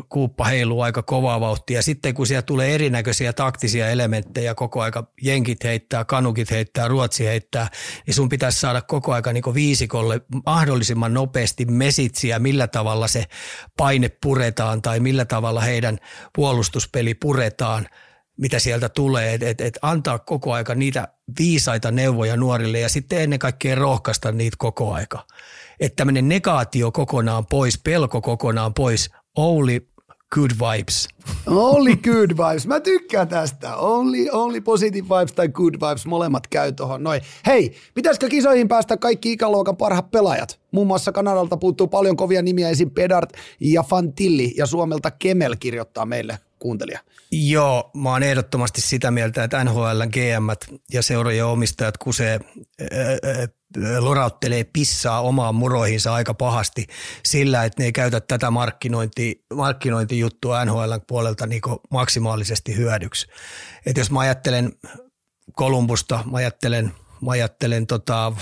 kuuppa heiluu aika kovaa vauhtia. Ja sitten kun siellä tulee erinäköisiä taktisia elementtejä koko aika, jenkit heittää, kanukit heittää, ruotsi heittää, niin sun pitäisi saada koko aika niin viisikolle mahdollisimman nopeasti mesitsiä, millä tavalla se paine puretaan tai millä tavalla heidän puolustuspeli puretaan – mitä sieltä tulee, että et, et antaa koko aika niitä viisaita neuvoja nuorille ja sitten ennen kaikkea rohkaista niitä koko aika. Että tämmöinen negaatio kokonaan pois, pelko kokonaan pois, Only good vibes. Only good vibes. Mä tykkään tästä. Only, only positive vibes tai good vibes. Molemmat käy tuohon noin. Hei, pitäisikö kisoihin päästä kaikki ikäluokan parhaat pelaajat? Muun muassa Kanadalta puuttuu paljon kovia nimiä, esim. Pedart ja Fantilli ja Suomelta Kemel kirjoittaa meille kuuntelija. Joo, mä oon ehdottomasti sitä mieltä, että NHL GM ja seurojen omistajat kusee, ää, lorauttelee pissaa omaan muroihinsa aika pahasti sillä, että ne ei käytä tätä markkinointi, markkinointijuttua NHL puolelta niin maksimaalisesti hyödyksi. Et jos mä ajattelen Kolumbusta, mä ajattelen, mä ajattelen tota,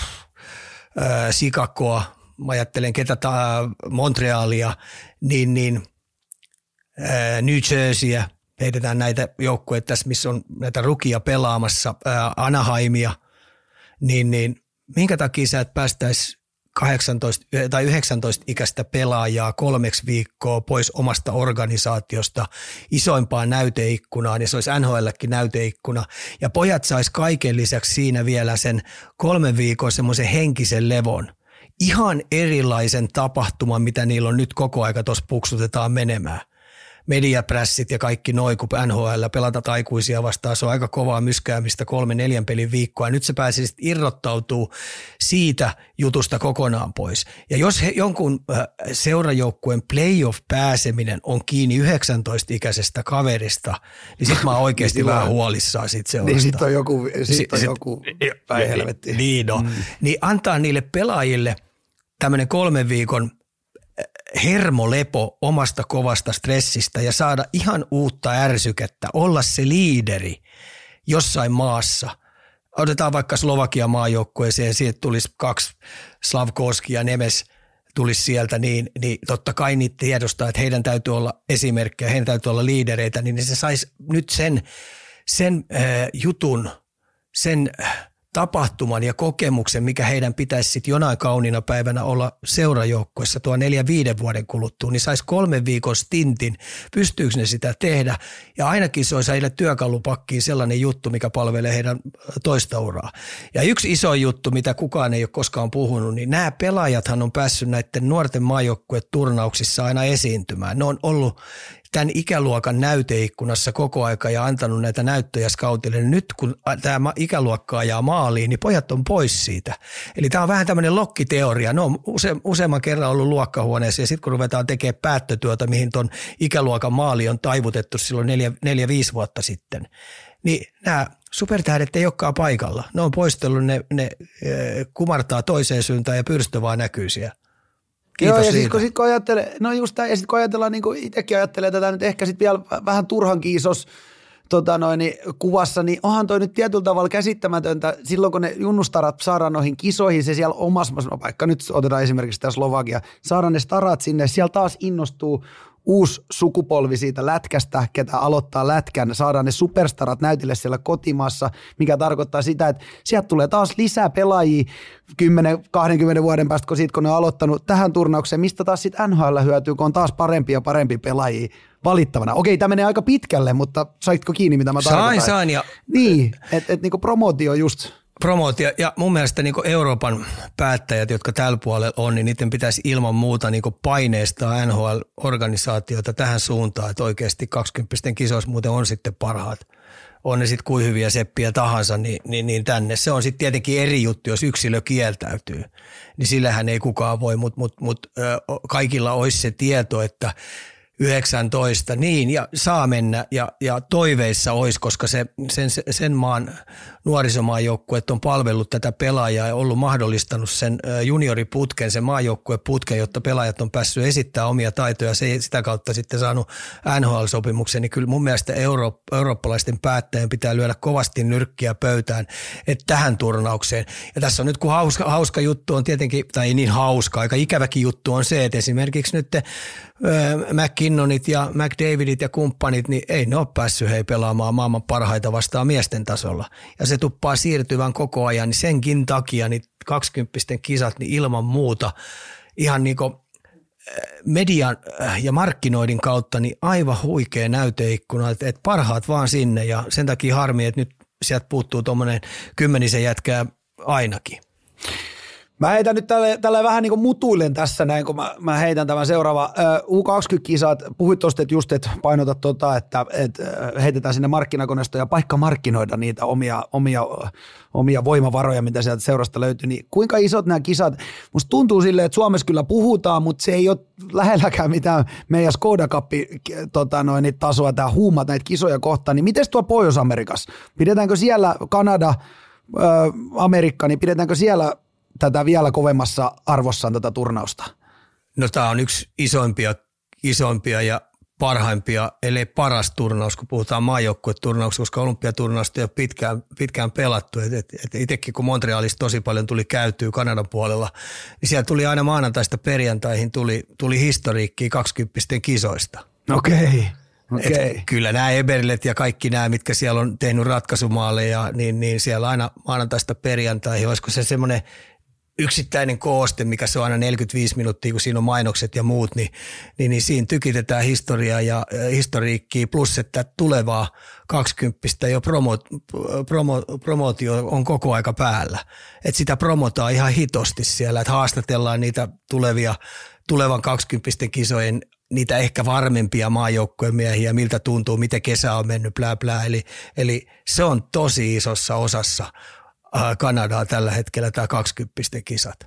ää, Sikakoa, mä ajattelen ketä ta, Montrealia, niin, niin New Jerseyä, heitetään näitä joukkueita tässä, missä on näitä rukia pelaamassa, ää, Anaheimia, niin, niin minkä takia sä et päästäisi 18 tai 19 ikäistä pelaajaa kolmeksi viikkoa pois omasta organisaatiosta isoimpaan näyteikkunaan, ja se olisi NHLkin näyteikkuna. Ja pojat sais kaiken lisäksi siinä vielä sen kolmen viikon semmoisen henkisen levon. Ihan erilaisen tapahtuman, mitä niillä on nyt koko aika tuossa puksutetaan menemään mediaprässit ja kaikki noin, kun NHL pelata aikuisia vastaan, se on aika kovaa myskäämistä kolme neljän pelin viikkoa. Nyt se pääsi irrottautuu siitä jutusta kokonaan pois. Ja jos he, jonkun äh, seurajoukkueen playoff-pääseminen on kiinni 19-ikäisestä kaverista, niin sit mä oon oikeasti [LAUGHS] niin vähän huolissaan siitä seurasta. Niin sit on joku, sit on joku päin helvetti. Niin, no. mm. niin antaa niille pelaajille tämmöinen kolmen viikon hermolepo omasta kovasta stressistä ja saada ihan uutta ärsykettä, olla se liideri jossain maassa. Otetaan vaikka Slovakia maajoukkueeseen, siitä tulisi kaksi Slavkoski ja Nemes tulisi sieltä, niin, niin totta kai niitä tiedostaa, että heidän täytyy olla esimerkkejä, heidän täytyy olla liidereitä, niin se saisi nyt sen, sen äh, jutun, sen äh, tapahtuman ja kokemuksen, mikä heidän pitäisi sitten jonain kauniina päivänä olla seurajoukkuessa tuo neljä viiden vuoden kuluttua, niin saisi kolmen viikon stintin. Pystyykö ne sitä tehdä? Ja ainakin se olisi heille työkalupakkiin sellainen juttu, mikä palvelee heidän toista uraa. Ja yksi iso juttu, mitä kukaan ei ole koskaan puhunut, niin nämä pelaajathan on päässyt näiden nuorten maajoukkueturnauksissa aina esiintymään. Ne on ollut tämän ikäluokan näyteikkunassa koko aika ja antanut näitä näyttöjä skautille. Nyt kun tämä ikäluokka ajaa maaliin, niin pojat on pois siitä. Eli tämä on vähän tämmöinen lokkiteoria. Ne on use, useamman kerran ollut luokkahuoneessa ja sitten kun ruvetaan tekemään päättötyötä, mihin tuon ikäluokan maali on taivutettu silloin neljä, neljä viisi vuotta sitten, niin nämä supertähdet ei olekaan paikalla. Ne on poistellut, ne, ne kumartaa toiseen suuntaan ja pyrstö vaan näkyy siellä. Kiitos Joo, ja sitten kun, sit, kun ajattelee, no just tämä, ja sitten kun ajatellaan, niin kuin itsekin ajattelee tätä nyt ehkä sitten vielä vähän turhan kiisos tota noin, niin kuvassa, niin onhan toi nyt tietyllä tavalla käsittämätöntä. Silloin kun ne junnustarat saadaan noihin kisoihin, se siellä omassa, vaikka nyt otetaan esimerkiksi tämä Slovakia, saadaan ne starat sinne, siellä taas innostuu uusi sukupolvi siitä lätkästä, ketä aloittaa lätkän, saadaan ne superstarat näytille siellä kotimaassa, mikä tarkoittaa sitä, että sieltä tulee taas lisää pelaajia 10-20 vuoden päästä, kun, siitä, kun ne on aloittanut tähän turnaukseen, mistä taas sitten NHL hyötyy, kun on taas parempi ja parempi pelaajia valittavana. Okei, tämä menee aika pitkälle, mutta saitko kiinni, mitä mä tarkoitan? Sain, sain. Ja... Niin, että et, niinku promootio just promootio. Ja mun mielestä niin Euroopan päättäjät, jotka tällä puolella on, niin niiden pitäisi ilman muuta niin paineistaa NHL-organisaatiota tähän suuntaan, että oikeasti 20 kisoissa muuten on sitten parhaat. On ne sitten kuin hyviä seppiä tahansa, niin, niin, niin tänne. Se on sitten tietenkin eri juttu, jos yksilö kieltäytyy. Niin sillähän ei kukaan voi, mutta mut, mut, kaikilla olisi se tieto, että – 19, niin ja saa mennä ja, ja toiveissa olisi, koska se, sen, sen maan nuorisomaajoukkueet on palvellut tätä pelaajaa ja ollut mahdollistanut sen junioriputken, sen maajoukkueputken, jotta pelaajat on päässyt esittämään omia taitoja se sitä kautta sitten saanut NHL-sopimuksen, niin kyllä mun mielestä euro, eurooppalaisten päättäjien pitää lyödä kovasti nyrkkiä pöytään, että tähän turnaukseen. Ja tässä on nyt kun hauska, hauska juttu on tietenkin, tai ei niin hauska, aika ikäväkin juttu on se, että esimerkiksi nyt McKinnonit ja McDavidit ja kumppanit, niin ei ne ole päässyt hei pelaamaan maailman parhaita vastaan miesten tasolla. Ja se tuppaa siirtyvän koko ajan, niin senkin takia niin 20 kisat niin ilman muuta ihan niin kuin median ja markkinoidin kautta niin aivan huikea näyteikkuna, että, että parhaat vaan sinne ja sen takia harmi, että nyt sieltä puuttuu tuommoinen kymmenisen jätkää ainakin. Mä heitän nyt tälle, tälle vähän niin kuin mutuillen tässä näin, kun mä, mä heitän tämän seuraava. U20-kisat, puhuit tuosta, että just, että painotat tota, että, että heitetään sinne markkinakoneistoon ja paikka markkinoida niitä omia, omia, omia voimavaroja, mitä sieltä seurasta löytyy. Niin kuinka isot nämä kisat? Musta tuntuu silleen, että Suomessa kyllä puhutaan, mutta se ei ole lähelläkään mitään meidän Skoda tota, noin, tasoa, tämä huumat näitä kisoja kohtaan. Niin miten tuo Pohjois-Amerikassa? Pidetäänkö siellä Kanada, Amerikka, niin pidetäänkö siellä tätä vielä kovemmassa arvossaan tätä turnausta? No tämä on yksi isoimpia, isoimpia ja parhaimpia, ellei paras turnaus, kun puhutaan maajoukkueturnauksesta, koska olympiaturnausta ei ole pitkään, pitkään pelattu. Et, et, et itsekin kun Montrealissa tosi paljon tuli käytyä Kanadan puolella, niin siellä tuli aina maanantaista perjantaihin tuli, tuli historiikkiä 20 kisoista. Okei. Okay. Okay. kyllä nämä Eberlet ja kaikki nämä, mitkä siellä on tehnyt ratkaisumaaleja, niin, niin siellä aina maanantaista perjantaihin, olisiko se semmoinen yksittäinen kooste, mikä se on aina 45 minuuttia, kun siinä on mainokset ja muut, niin, niin, niin siinä tykitetään historiaa ja historiikkiä, plus että tulevaa 20 jo promo, promo, promootio on koko aika päällä. Et sitä promotaan ihan hitosti siellä, että haastatellaan niitä tulevia, tulevan 20 kisojen niitä ehkä varmempia maajoukkojen miehiä, miltä tuntuu, miten kesä on mennyt, plää plää. Eli, eli se on tosi isossa osassa Kanadaa tällä hetkellä tämä 20 kisat.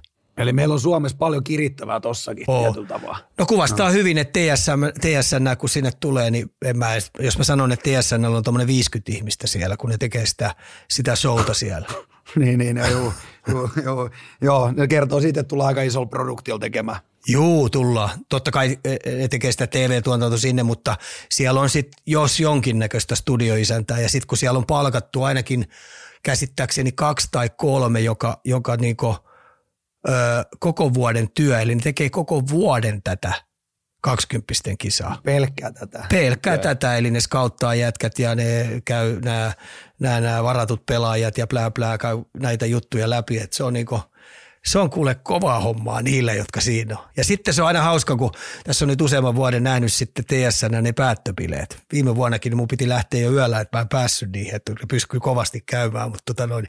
Eli meillä on Suomessa paljon kirittävää tossakin oh. tietyllä tavalla. No kuvastaa no. hyvin, että TSN, TSN, kun sinne tulee, niin en mä, jos mä sanon, että TSN on tuommoinen 50 ihmistä siellä, kun ne tekee sitä, sitä showta siellä. [LAUGHS] niin, niin, joo, joo, joo, joo, joo, ne kertoo siitä, että tullaan aika isolla produktiolla tekemään. Juu, tullaan. Totta kai e, ne tekee sitä TV-tuotantoa sinne, mutta siellä on sitten jos jonkinnäköistä studioisäntää ja sitten kun siellä on palkattu ainakin – käsittääkseni kaksi tai kolme, joka, joka niinku, ö, koko vuoden työ, eli ne tekee koko vuoden tätä 20 kisaa. Pelkkää tätä. Pelkkää Kyllä. tätä, eli ne skauttaa jätkät ja ne käy nämä, nämä, nämä varatut pelaajat ja plää plää käy näitä juttuja läpi, että se on niinku, se on kuule kovaa hommaa niille, jotka siinä on. Ja sitten se on aina hauska, kun tässä on nyt useamman vuoden nähnyt sitten TSN ne päättöpileet. Viime vuonnakin mun piti lähteä jo yöllä, että mä en päässyt niihin, että pystyy kovasti käymään, mutta tota noin,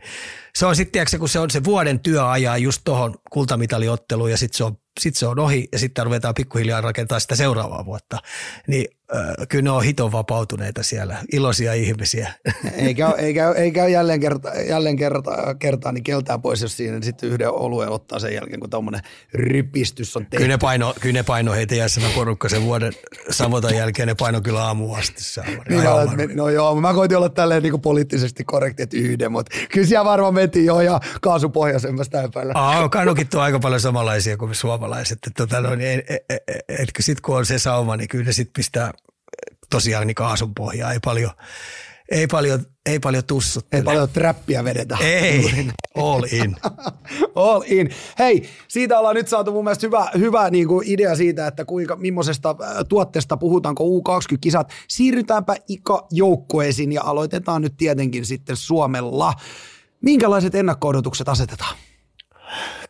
se on sitten, kun se on se vuoden työ ajaa just tuohon kultamitaliotteluun ja sitten se on sitten se on ohi ja sitten ruvetaan pikkuhiljaa rakentaa sitä seuraavaa vuotta. Niin kyllä ne on hiton vapautuneita siellä, iloisia ihmisiä. [LAUGHS] Eikä, eikä, eikä jälleen, kerta, jälleen kerta, kertaa niin keltää pois, jos siinä sitten yhden oluen ottaa sen jälkeen, kun tuommoinen rypistys on tehty. Kyllä ne paino, kyllä ne paino heitä jäsenä porukka sen vuoden Savotan jälkeen, ne paino kyllä aamu asti. Niin, no, no joo, mä koitin olla tälleen niin poliittisesti korrekti, että yhden, mutta kyllä siellä varmaan mentiin jo ja kaasupohjaisemmasta epäillä. Aa, kanukit on aika paljon samanlaisia kuin suomalaiset. Että tota, no, niin, et, et, et, et, sitten kun on se sauma, niin kyllä ne sitten pistää tosiaan niin kaasun pohjaa. Ei paljon, ei paljon, ei paljon tussut. Ei paljon trappia vedetä. Ei, all in. [LAUGHS] all in. Hei, siitä ollaan nyt saatu mun mielestä hyvä, hyvä niin kuin idea siitä, että kuinka, millaisesta äh, tuotteesta puhutaanko U20-kisat. Siirrytäänpä Ika-joukkueisiin ja aloitetaan nyt tietenkin sitten Suomella. Minkälaiset ennakko-odotukset asetetaan?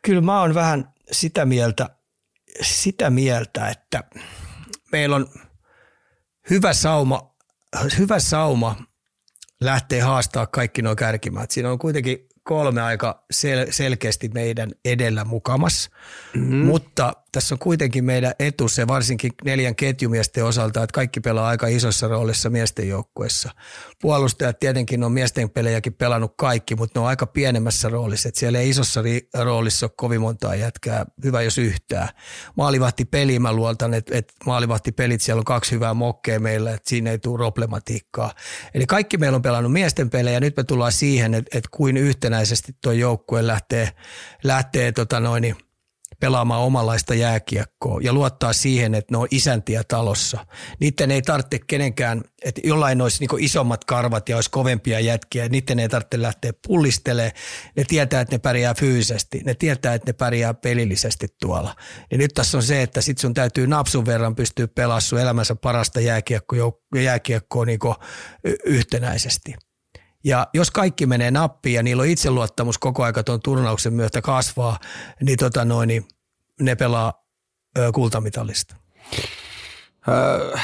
Kyllä mä oon vähän sitä mieltä, sitä mieltä, että meillä on hyvä sauma, hyvä sauma lähtee haastaa kaikki nuo kärkimaat. Siinä on kuitenkin kolme aika sel- selkeästi meidän edellä mukamas, mm-hmm. mutta tässä on kuitenkin meidän etu se varsinkin neljän ketjumiesten osalta, että kaikki pelaa aika isossa roolissa miesten joukkueessa. Puolustajat tietenkin on miesten pelejäkin pelannut kaikki, mutta ne on aika pienemmässä roolissa. Että siellä ei isossa roolissa ole kovin montaa jätkää, hyvä jos yhtään. Maalivahti peli mä luotan, että, että maalivahti pelit siellä on kaksi hyvää mokkea meillä, että siinä ei tule problematiikkaa. Eli kaikki meillä on pelannut miesten pelejä, nyt me tullaan siihen, että, että kuin yhtenäisesti tuo joukkue lähtee, lähtee tota noin, pelaamaan omanlaista jääkiekkoa ja luottaa siihen, että ne on isäntiä talossa. Niiden ei tarvitse kenenkään, että jollain olisi niin isommat karvat ja olisi kovempia jätkiä, niiden ei tarvitse lähteä pullistelemaan. Ne tietää, että ne pärjää fyysisesti, ne tietää, että ne pärjää pelillisesti tuolla. Ja nyt tässä on se, että sit sun täytyy napsun verran pystyä pelaamaan sun elämänsä parasta jääkiekkoa, jääkiekkoa niin yhtenäisesti. Ja jos kaikki menee nappiin ja niillä on itseluottamus koko aika tuon turnauksen myötä kasvaa, niin, tota noin, niin ne pelaa ö, kultamitalista. Öö,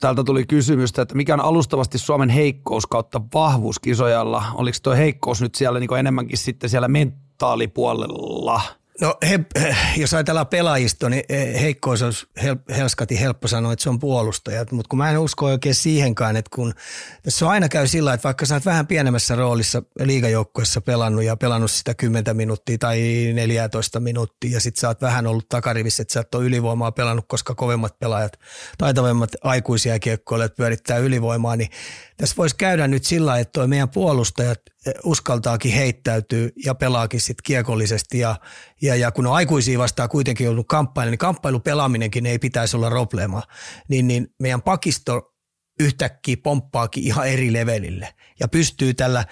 täältä tuli kysymystä, että mikä on alustavasti Suomen heikkous kautta vahvuus kisojalla? Oliko tuo heikkous nyt siellä niin enemmänkin sitten siellä mentaalipuolella? No he, jos ajatellaan pelaajisto, niin heikkous olisi hel, helskati helppo sanoa, että se on puolustajat, mutta kun mä en usko oikein siihenkään, että kun tässä aina käy sillä, että vaikka sä oot vähän pienemmässä roolissa liigajoukkuessa pelannut ja pelannut sitä 10 minuuttia tai 14 minuuttia ja sit sä oot vähän ollut takarivissä, että sä ole ylivoimaa pelannut, koska kovemmat pelaajat, taitavimmat aikuisia kiekkoilijat pyörittää ylivoimaa, niin tässä voisi käydä nyt sillä, että toi meidän puolustajat uskaltaakin heittäytyy ja pelaakin sitten kiekollisesti ja, ja, ja kun on aikuisia vastaan kuitenkin ollut kamppailu, niin kamppailupelaaminenkin ei pitäisi olla probleema, niin, niin meidän pakisto yhtäkkiä pomppaakin ihan eri levelille ja pystyy tällä,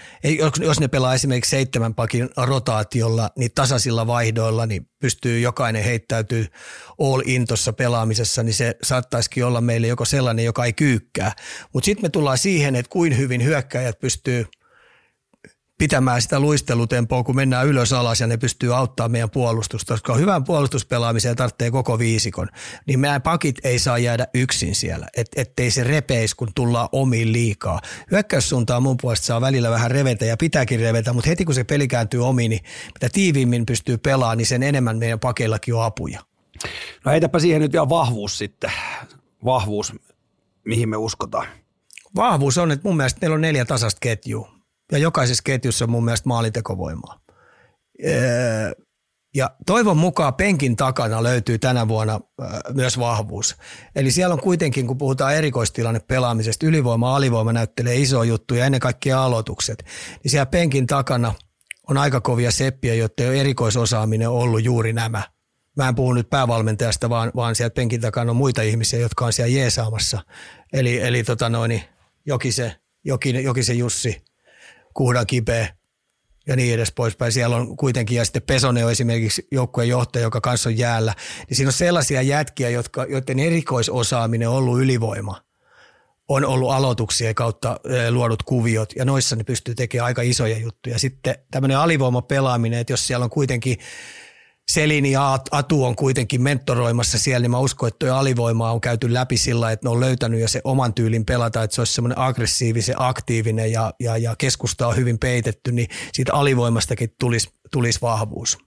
jos ne pelaa esimerkiksi seitsemän pakin rotaatiolla, niin tasaisilla vaihdoilla, niin pystyy jokainen heittäytyy all in tuossa pelaamisessa, niin se saattaisikin olla meille joko sellainen, joka ei kyykkää. Mutta sitten me tullaan siihen, että kuin hyvin hyökkäjät pystyy – pitämään sitä luistelutempoa, kun mennään ylös alas ja ne pystyy auttamaan meidän puolustusta, koska hyvän puolustuspelaamiseen tarvitsee koko viisikon, niin meidän pakit ei saa jäädä yksin siellä, et, ettei se repeisi, kun tullaan omiin liikaa. Hyökkäyssuuntaan mun puolesta saa välillä vähän revetä ja pitääkin revetä, mutta heti kun se peli kääntyy omiin, niin mitä tiiviimmin pystyy pelaamaan, niin sen enemmän meidän pakeillakin on apuja. No heitäpä siihen nyt vielä vahvuus sitten. Vahvuus, mihin me uskotaan. Vahvuus on, että mun mielestä meillä on neljä tasasta ketjua ja jokaisessa ketjussa on mun mielestä maalintekovoimaa. Ja toivon mukaan penkin takana löytyy tänä vuonna myös vahvuus. Eli siellä on kuitenkin, kun puhutaan erikoistilanne pelaamisesta, ylivoima, alivoima näyttelee iso juttu ja ennen kaikkea aloitukset. Niin siellä penkin takana on aika kovia seppiä, joiden erikoisosaaminen on ollut juuri nämä. Mä en puhu nyt päävalmentajasta, vaan, vaan sieltä penkin takana on muita ihmisiä, jotka on siellä jeesaamassa. Eli, eli tota noin, Jokise, Jokinen, Jokisen Jussi, Kuhda Kipeä ja niin edes poispäin. Siellä on kuitenkin, ja sitten Pesone on esimerkiksi joukkueen johtaja, joka kanssa on jäällä. Niin siinä on sellaisia jätkiä, jotka, joiden erikoisosaaminen on ollut ylivoima. On ollut aloituksia kautta luodut kuviot, ja noissa ne pystyy tekemään aika isoja juttuja. Sitten tämmöinen alivoima pelaaminen, että jos siellä on kuitenkin Selini ja Atu on kuitenkin mentoroimassa siellä, niin mä uskon, että tuo alivoima on käyty läpi sillä, että ne on löytänyt jo se oman tyylin pelata, että se olisi semmoinen aggressiivinen, aktiivinen ja, ja, ja keskusta on hyvin peitetty, niin siitä alivoimastakin tulisi, tulisi vahvuus.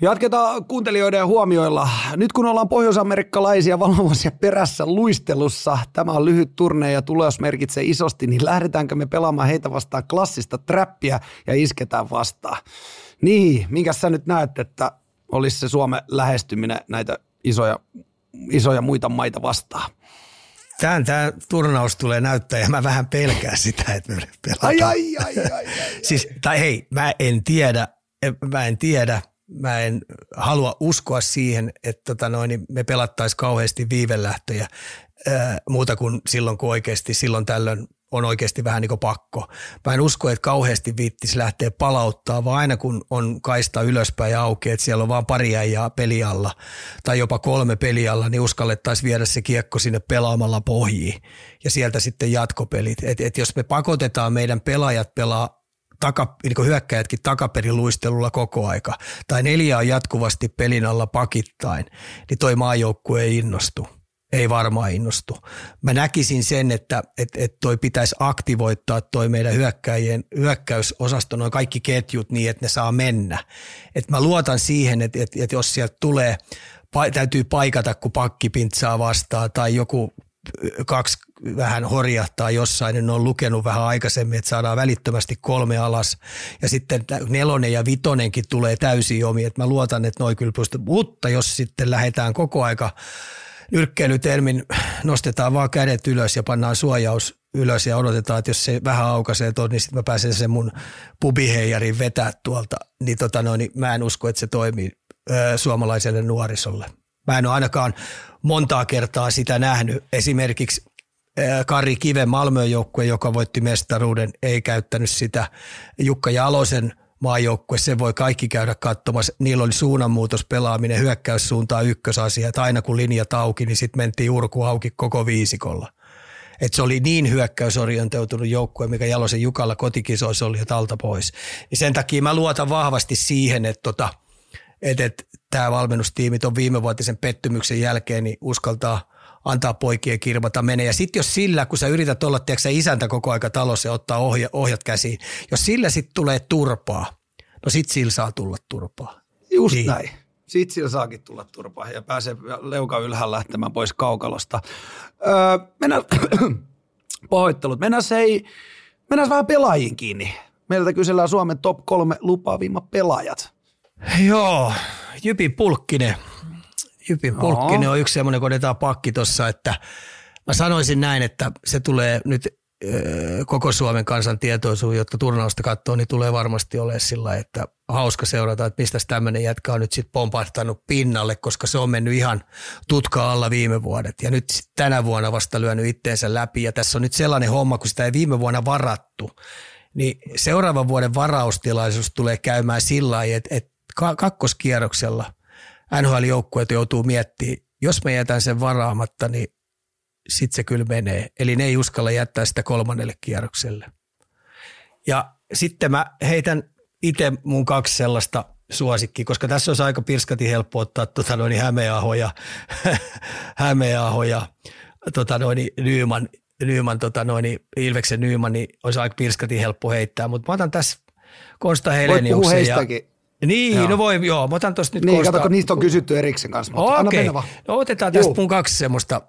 Jatketaan kuuntelijoiden huomioilla. Nyt kun ollaan pohjoisamerikkalaisia valvomassa perässä luistelussa, tämä on lyhyt turne ja tulos merkitsee isosti, niin lähdetäänkö me pelaamaan heitä vastaan klassista trappia ja isketään vastaan? Niin, minkä sä nyt näet, että olisi se Suomen lähestyminen näitä isoja, isoja muita maita vastaan? Tämän tämä turnaus tulee näyttää ja mä vähän pelkään sitä, että me pelataan. Ai, ai, ai, ai, ai, siis, tai hei, mä en tiedä, mä en tiedä, mä en halua uskoa siihen, että tota noin, me pelattaisiin kauheasti viivelähtöjä ää, muuta kuin silloin, kun oikeasti silloin tällöin on oikeasti vähän niin kuin pakko. Mä en usko, että kauheasti viittisi lähteä palauttaa, vaan aina kun on kaista ylöspäin ja auki, että siellä on vain pari äijää pelialla tai jopa kolme pelialla, niin uskallettaisiin viedä se kiekko sinne pelaamalla pohjiin ja sieltä sitten jatkopelit. Et, et jos me pakotetaan meidän pelaajat pelaa taka, niin hyökkäjätkin takaperin luistelulla koko aika, tai neljä on jatkuvasti pelin alla pakittain, niin toi maajoukkue ei innostu ei varmaan innostu. Mä näkisin sen, että et, et toi pitäisi aktivoittaa toi meidän hyökkäjien hyökkäysosasto, noin kaikki ketjut niin, että ne saa mennä. Et mä luotan siihen, että et, et jos sieltä tulee, pa, täytyy paikata, kun pakki pintsaa vastaan tai joku kaksi vähän horjahtaa jossain, niin ne on lukenut vähän aikaisemmin, että saadaan välittömästi kolme alas. Ja sitten nelonen ja vitonenkin tulee täysin omi, että mä luotan, että noin kyllä pystyy. Mutta jos sitten lähdetään koko aika nyrkkeilytermin nostetaan vaan kädet ylös ja pannaan suojaus ylös ja odotetaan, että jos se vähän aukaisee tuon, niin sitten mä pääsen sen mun pubiheijarin vetää tuolta. Niin, tota noin, niin mä en usko, että se toimii ö, suomalaiselle nuorisolle. Mä en ole ainakaan montaa kertaa sitä nähnyt. Esimerkiksi Kari Kiven Malmöön joukkue, joka voitti mestaruuden, ei käyttänyt sitä. Jukka Jalosen – maajoukkue, se voi kaikki käydä katsomassa. Niillä oli suunnanmuutos pelaaminen, hyökkäyssuuntaan ykkösasia, että aina kun linja auki, niin sitten mentiin urku auki koko viisikolla. Et se oli niin hyökkäysorientoitunut joukkue, mikä Jalosen Jukalla kotikisoissa oli, että alta pois. Niin sen takia mä luotan vahvasti siihen, että tota, et, et, tämä valmennustiimi on viimevuotisen pettymyksen jälkeen niin uskaltaa – antaa poikien kirvata menee. Ja sitten jos sillä, kun sä yrität olla tiedätkö, isäntä koko aika talossa ja ottaa ohja, ohjat käsiin, jos sillä sitten tulee turpaa, no sit sillä saa tulla turpaa. Just niin. näin. Sitten sillä saakin tulla turpa ja pääsee leuka ylhäällä lähtemään pois kaukalosta. Öö, mennään, [CLEARS THROAT] pahoittelut. Mennään, se ei, mennään vähän pelaajiin kiinni. Meiltä kysellään Suomen top kolme lupaavimmat pelaajat. Joo, Jypi Pulkkinen. Jypin Pulkkinen on yksi semmoinen, kun otetaan pakki tuossa, että mä sanoisin näin, että se tulee nyt koko Suomen kansan tietoisuus, jotka turnausta katsoo, niin tulee varmasti olemaan sillä, että hauska seurata, että mistä tämmöinen jätkä on nyt sitten pompahtanut pinnalle, koska se on mennyt ihan tutka alla viime vuodet. Ja nyt tänä vuonna vasta lyönyt itteensä läpi. Ja tässä on nyt sellainen homma, kun sitä ei viime vuonna varattu, niin seuraavan vuoden varaustilaisuus tulee käymään sillä lailla, että, että kakkoskierroksella NHL-joukkueet joutuu miettimään, jos me jätän sen varaamatta, niin sitten se kyllä menee. Eli ne ei uskalla jättää sitä kolmannelle kierrokselle. Ja sitten mä heitän itse mun kaksi sellaista suosikki, koska tässä olisi aika pirskati helppo ottaa tota noin Hämeenaho ja, [LAUGHS] ja tota noin Nyyman, Nyyman tota noin, Ilveksen Nyyman, niin olisi aika pirskati helppo heittää, mutta mä otan tässä Konsta Heleniuksen ja, niin, joo. no voi, joo, mä otan tosta nyt Niin, koosta. kato, kun niistä on kysytty erikseen kanssa. Okei, okay. no otetaan tästä mun kaksi semmoista,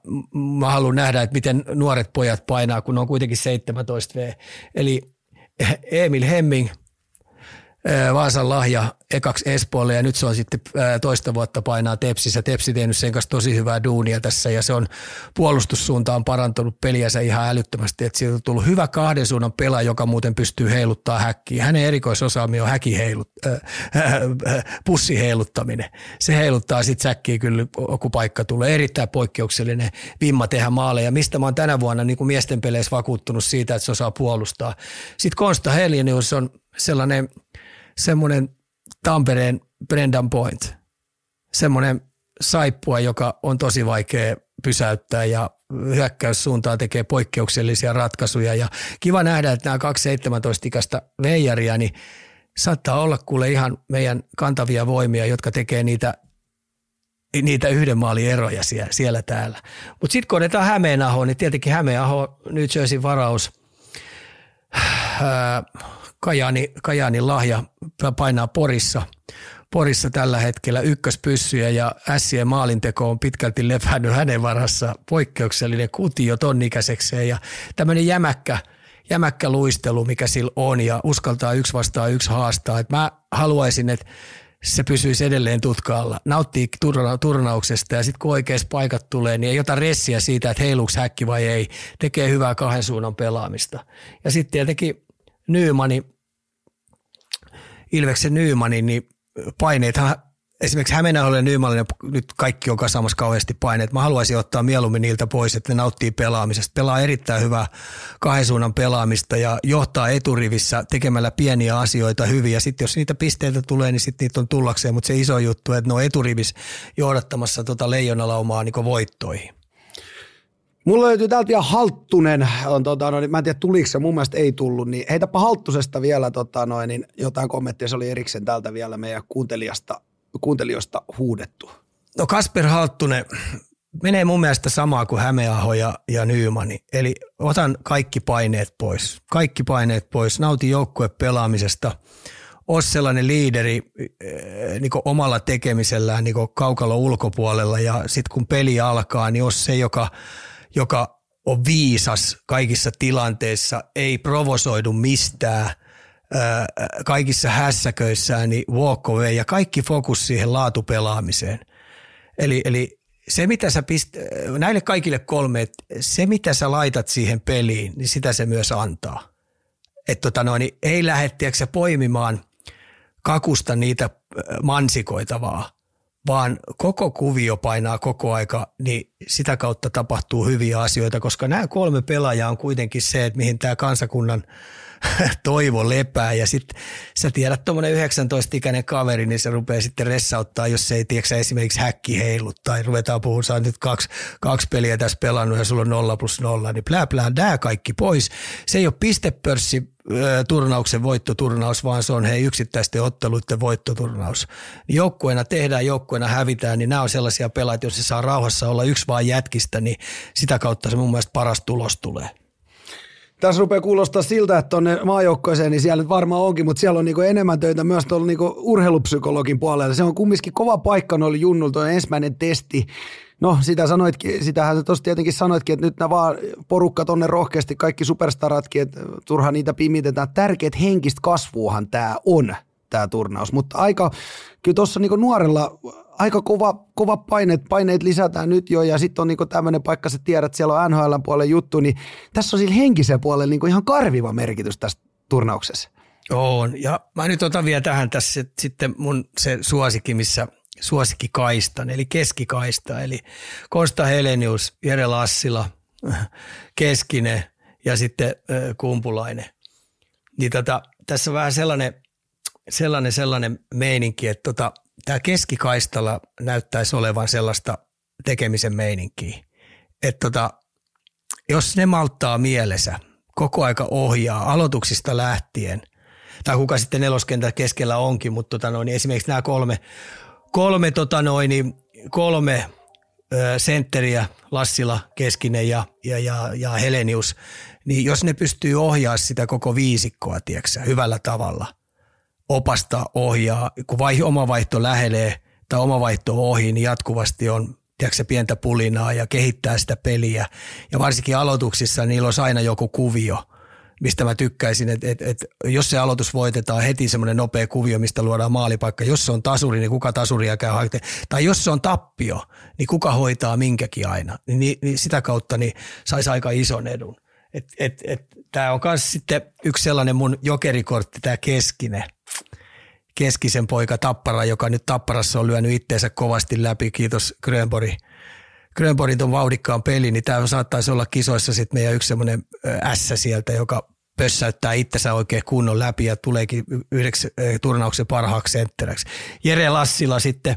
mä haluan nähdä, että miten nuoret pojat painaa, kun ne on kuitenkin 17 V. Eli Emil Hemming, Vaasan lahja ekaksi Espoolle ja nyt se on sitten toista vuotta painaa Tepsissä. Tepsi tehnyt sen kanssa tosi hyvää duunia tässä ja se on puolustussuuntaan parantunut peliänsä ihan älyttömästi. Että siitä on tullut hyvä kahden suunnan pelaaja, joka muuten pystyy heiluttaa häkkiä. Hänen erikoisosaaminen on häki heilut, äh, äh, pussi heiluttaminen. Se heiluttaa sitten säkkiä kyllä, kun paikka tulee. Erittäin poikkeuksellinen vimma tehdä maaleja. Mistä mä oon tänä vuonna niin kuin miesten peleissä vakuuttunut siitä, että se osaa puolustaa. Sitten Konsta Helienius on sellainen, semmoinen Tampereen Brendan Point, semmoinen saippua, joka on tosi vaikea pysäyttää ja hyökkäyssuuntaan tekee poikkeuksellisia ratkaisuja. Ja kiva nähdä, että nämä kaksi 17-ikäistä veijaria, niin saattaa olla kuule ihan meidän kantavia voimia, jotka tekee niitä, niitä yhden maalin eroja siellä, siellä täällä. Mutta sitten kun otetaan Hämeenaho, niin tietenkin Hämeenaho, New Jersey varaus, Kajani, Kajani lahja painaa Porissa. Porissa tällä hetkellä ykköspyssyjä ja Sien maalinteko on pitkälti lepännyt hänen varassa poikkeuksellinen kutio tonnikäisekseen ja tämmöinen jämäkkä, jämäkkä luistelu, mikä sillä on ja uskaltaa yksi vastaan yksi haastaa. Et mä haluaisin, että se pysyisi edelleen tutkaalla, nauttii turna- turnauksesta ja sitten kun oikeassa paikat tulee, niin ei ota ressiä siitä, että heiluuko häkki vai ei. Tekee hyvää kahden suunnan pelaamista. Ja sitten tietenkin Nymani, Ilveksen Nymani, niin paineethan esimerkiksi Hämeenaholle Nymanille nyt kaikki on kasaamassa kauheasti paineet. Mä haluaisin ottaa mieluummin niiltä pois, että ne nauttii pelaamisesta. Pelaa erittäin hyvää kahden suunnan pelaamista ja johtaa eturivissä tekemällä pieniä asioita hyvin. Ja sitten jos niitä pisteitä tulee, niin sitten niitä on tullakseen. Mutta se iso juttu, että ne on eturivissä johdattamassa tota leijonalaumaa niin voittoihin. Mulla löytyy täältä vielä Halttunen, on, tota, no, mä en tiedä tuliko se, mun mielestä ei tullut, niin heitäpä Halttusesta vielä tota, noin, niin jotain kommenttia, se oli erikseen täältä vielä meidän kuuntelijasta, kuuntelijoista huudettu. No Kasper Halttunen menee mun mielestä samaa kuin Hämeaho ja, ja Nymani, eli otan kaikki paineet pois, kaikki paineet pois, nauti joukkue pelaamisesta, ole sellainen liideri niin omalla tekemisellään niin kaukalo ulkopuolella. Ja sitten kun peli alkaa, niin ole se, joka – joka on viisas kaikissa tilanteissa, ei provosoidu mistään, kaikissa hässäköissään, niin walk away ja kaikki fokus siihen laatupelaamiseen. Eli, eli se, mitä sä pist, näille kaikille kolme, se mitä sä laitat siihen peliin, niin sitä se myös antaa. Että tota noin, niin ei lähde poimimaan kakusta niitä mansikoita vaan, vaan koko kuvio painaa koko aika, niin sitä kautta tapahtuu hyviä asioita, koska nämä kolme pelaajaa on kuitenkin se, että mihin tämä kansakunnan [LAUGHS] toivo lepää ja sitten sä tiedät tuommoinen 19-ikäinen kaveri, niin se rupeaa sitten ressauttaa, jos se ei tiedä esimerkiksi häkki heilut tai ruvetaan puhumaan, sä nyt kaksi, kaksi peliä tässä pelannut ja sulla on nolla plus nolla, niin plää plää, tämä kaikki pois. Se ei ole pistepörssi turnauksen voittoturnaus, vaan se on hei yksittäisten otteluiden voittoturnaus. Joukkueena tehdään, joukkueena hävitään, niin nämä on sellaisia pelaajia, jos se saa rauhassa olla yksi vaan jätkistä, niin sitä kautta se mun mielestä paras tulos tulee. Tässä rupeaa kuulostaa siltä, että tuonne maajoukkoiseen, niin siellä nyt varmaan onkin, mutta siellä on niinku enemmän töitä myös tuolla niinku urheilupsykologin puolella. Se on kumminkin kova paikka noilla junnulla, ensimmäinen testi. No, sitä sanoitkin, sitähän sä tuossa tietenkin sanoitkin, että nyt nämä vaan porukka tonne rohkeasti, kaikki superstaratkin, että turha niitä pimitetään. Tärkeät henkistä kasvuahan tämä on, tämä turnaus. Mutta aika, kyllä tuossa niinku nuorella aika kova, kova paineet, paineet lisätään nyt jo ja sitten on niinku tämmöinen paikka, sä tiedät, siellä on NHL puolen juttu, niin tässä on sillä henkisen puolella niinku ihan karviva merkitys tässä turnauksessa. On, ja mä nyt otan vielä tähän tässä sitten mun se suosikki, missä suosikkikaistan, eli keskikaista, eli Kosta Helenius, Jere Lassila, Keskinen ja sitten Kumpulainen. Niin tota, tässä on vähän sellainen, sellainen, sellainen meininki, että tota, tämä keskikaistalla näyttäisi olevan sellaista tekemisen meininkiä. Että tota, jos ne malttaa mielessä, koko aika ohjaa aloituksista lähtien, tai kuka sitten neloskentä keskellä onkin, mutta tota noin, esimerkiksi nämä kolme, kolme, tota noin, kolme ö, sentteriä, Lassila, Keskinen ja, ja, ja, ja Helenius, niin jos ne pystyy ohjaa sitä koko viisikkoa, tiedätkö, hyvällä tavalla – opastaa, ohjaa, kun vai, oma vaihto lähelee tai oma vaihto ohi, niin jatkuvasti on tiedätkö, pientä pulinaa ja kehittää sitä peliä. Ja varsinkin aloituksissa niillä on aina joku kuvio, mistä mä tykkäisin, että, että, että jos se aloitus voitetaan heti semmoinen nopea kuvio, mistä luodaan maalipaikka. Jos se on tasuri, niin kuka tasuria käy hakemaan. Tai jos se on tappio, niin kuka hoitaa minkäkin aina. Niin, niin sitä kautta niin saisi aika ison edun. Et, et, et, tämä on myös sitten yksi sellainen mun jokerikortti, tämä keskinen – keskisen poika Tappara, joka nyt Tapparassa on lyönyt itteensä kovasti läpi, kiitos Grönborg. Grönborgin tuon vauhdikkaan peli, niin tämä saattaisi olla kisoissa sitten meidän yksi semmoinen ässä sieltä, joka pössäyttää itsensä oikein kunnon läpi ja tuleekin yhdeksi turnauksen parhaaksi sentteräksi. Jere Lassila sitten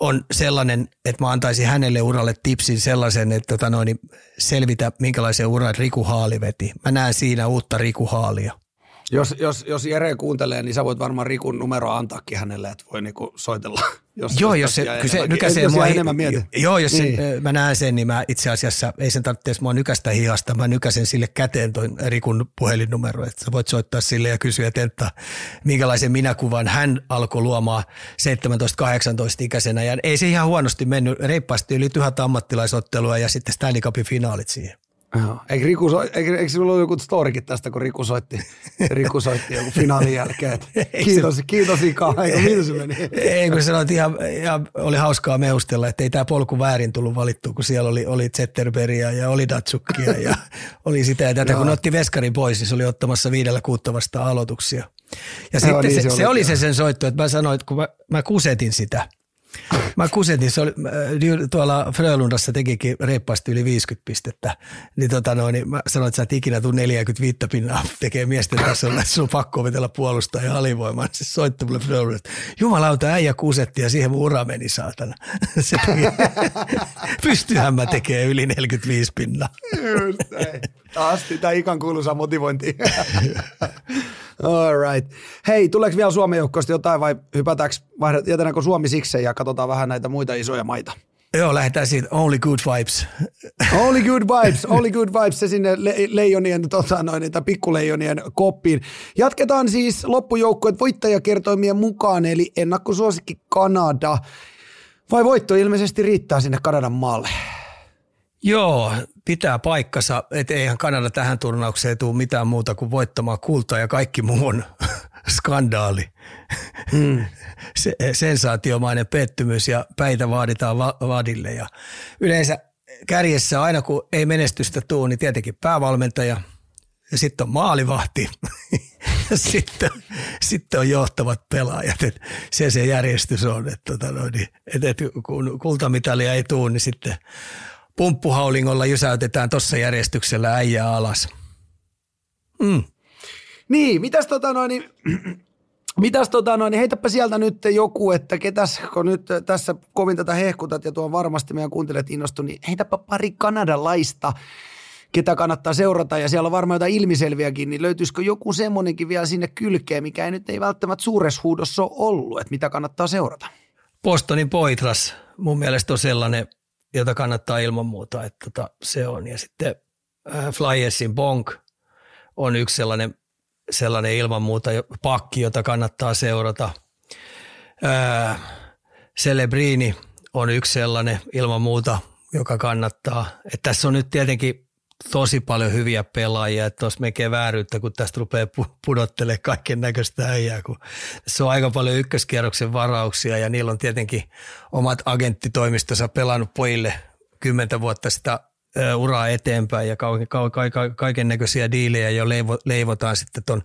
on sellainen, että mä antaisin hänelle uralle tipsin sellaisen, että tota noin, selvitä minkälaisen uran Riku Haali veti. Mä näen siinä uutta Riku Haalia. Jos, jos, jos Jere kuuntelee, niin sä voit varmaan Rikun numero antaakin hänelle, että voi niinku soitella. [LAUGHS] Jos joo, jos se, se nykäisee mua. Enemmän mieti. Joo, jos niin. se, mä näen sen, niin mä itse asiassa, ei sen tarvitse mua nykästä hihasta, mä nykäsen sille käteen ton Rikun puhelinnumero, että sä voit soittaa sille ja kysyä Tentta, minkälaisen minäkuvan hän alkoi luomaan 17-18-ikäisenä. Ja ei se ihan huonosti mennyt, reippaasti yli tuhat ammattilaisottelua ja sitten Stanley Cupin finaalit siihen. Joo. Eikö, Riku, so, eikö, eikö sinulla ollut joku storikin tästä, kun Riku soitti, Riku soitti joku finaalin jälkeen? Että [LAUGHS] kiitos, kiitos Ika, eikö miltä se meni? [LAUGHS] Ei, kun sanoit ihan, ihan, oli hauskaa meustella, että ei tämä polku väärin tullut valittua, kun siellä oli, oli Zetterbergia ja oli Datsukkia ja [LAUGHS] oli sitä ja tätä. kun otti Veskarin pois, niin se oli ottamassa viidellä kuutta vastaan aloituksia. Ja Joo, sitten niin se, se, oli, se oli se sen soitto, että mä sanoin, että kun mä, mä kusetin sitä – Mä kusetin, se oli, tuolla Frölundassa tekikin reippaasti yli 50 pistettä, niin, tota noin, niin mä sanoin, että sä et ikinä tuu 45 pinnaa tekee miesten tasolla, että sun on pakko vetellä puolustaa ja alivoimaa. Se soitti mulle Frölundasta. Jumalauta, äijä kusetti ja siihen mun ura meni saatana. [LAUGHS] Se [LAUGHS] Pystyyhän mä tekee yli 45 pinnaa. Just näin. Taas tämä ikan kuuluisa motivointi. [LAUGHS] All right. Hei, tuleeko vielä Suomen joukkoista jotain vai hypätäänkö, jätetäänkö Suomi sikseen ja katsotaan vähän näitä muita isoja maita? Joo, lähdetään siitä Only Good Vibes. [LAUGHS] Only Good Vibes, Only Good Vibes, se sinne le- leijonien, tota noin, tai pikkuleijonien koppiin. Jatketaan siis loppujoukkoet voittajakertoimien mukaan, eli ennakkosuosikki Kanada. Vai voitto ilmeisesti riittää sinne Kanadan maalle? Joo, pitää paikkansa, että eihän Kanada tähän turnaukseen tule mitään muuta kuin voittamaan kultaa ja kaikki muu on [LAUGHS] skandaali. Hmm. [LAUGHS] Se, sensaatiomainen pettymys ja päitä vaaditaan va- vadille ja yleensä kärjessä aina kun ei menestystä tuu, niin tietenkin päävalmentaja ja sitten on maalivahti [LAUGHS] ja sitten, sitten on johtavat pelaajat. Et se se järjestys on, että tota no, niin, et, et, kun kultamitalia ei tule, niin sitten pumppuhaulingolla jysäytetään tuossa järjestyksellä äijää alas. Mm. Niin, mitäs tota noin, niin, mitäs tota noin, niin heitäpä sieltä nyt joku, että ketäs, kun nyt tässä kovin tätä hehkutat ja tuon varmasti meidän kuuntelijat innostu, niin heitäpä pari kanadalaista, ketä kannattaa seurata ja siellä on varmaan jotain ilmiselviäkin, niin löytyisikö joku semmoinenkin vielä sinne kylkeen, mikä ei nyt ei välttämättä suuressa huudossa ole ollut, että mitä kannattaa seurata? Bostonin Poitras mun mielestä on sellainen, jota kannattaa ilman muuta, että tota, se on. Ja sitten äh, Bonk, on yksi sellainen, sellainen ilman muuta pakki, jota kannattaa seurata. Ää, Celebrini on yksi sellainen ilman muuta, joka kannattaa. Et tässä on nyt tietenkin tosi paljon hyviä pelaajia, että tuossa menee vääryyttä, kun tästä rupeaa pudottelemaan kaiken näköistä äijää, kun se on aika paljon ykköskierroksen varauksia ja niillä on tietenkin omat agenttitoimistonsa pelannut pojille kymmentä vuotta sitä uraa eteenpäin ja kaiken näköisiä diilejä jo leivotaan sitten tuon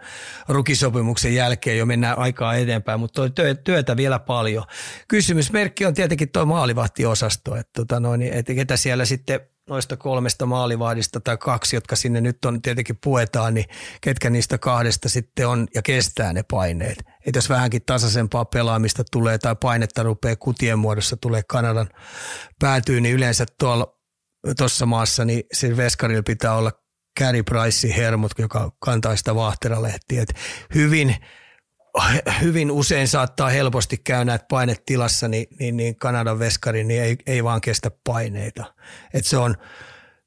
rukisopimuksen jälkeen jo mennään aikaa eteenpäin, mutta työtä vielä paljon. Kysymysmerkki on tietenkin tuo maalivahtiosasto, että, tota noin, että ketä siellä sitten noista kolmesta maalivahdista tai kaksi, jotka sinne nyt on tietenkin puetaan, niin ketkä niistä kahdesta sitten on ja kestää ne paineet. Että jos vähänkin tasaisempaa pelaamista tulee tai painetta rupeaa kutien muodossa tulee Kanadan päätyy, niin yleensä tuolla tuossa maassa, niin sillä veskarilla pitää olla Carey Price hermot, joka kantaa sitä vahteralehtiä. hyvin, hyvin usein saattaa helposti käydä, että painetilassa, niin, niin, niin Kanadan veskari niin ei, ei vaan kestä paineita. Et se on,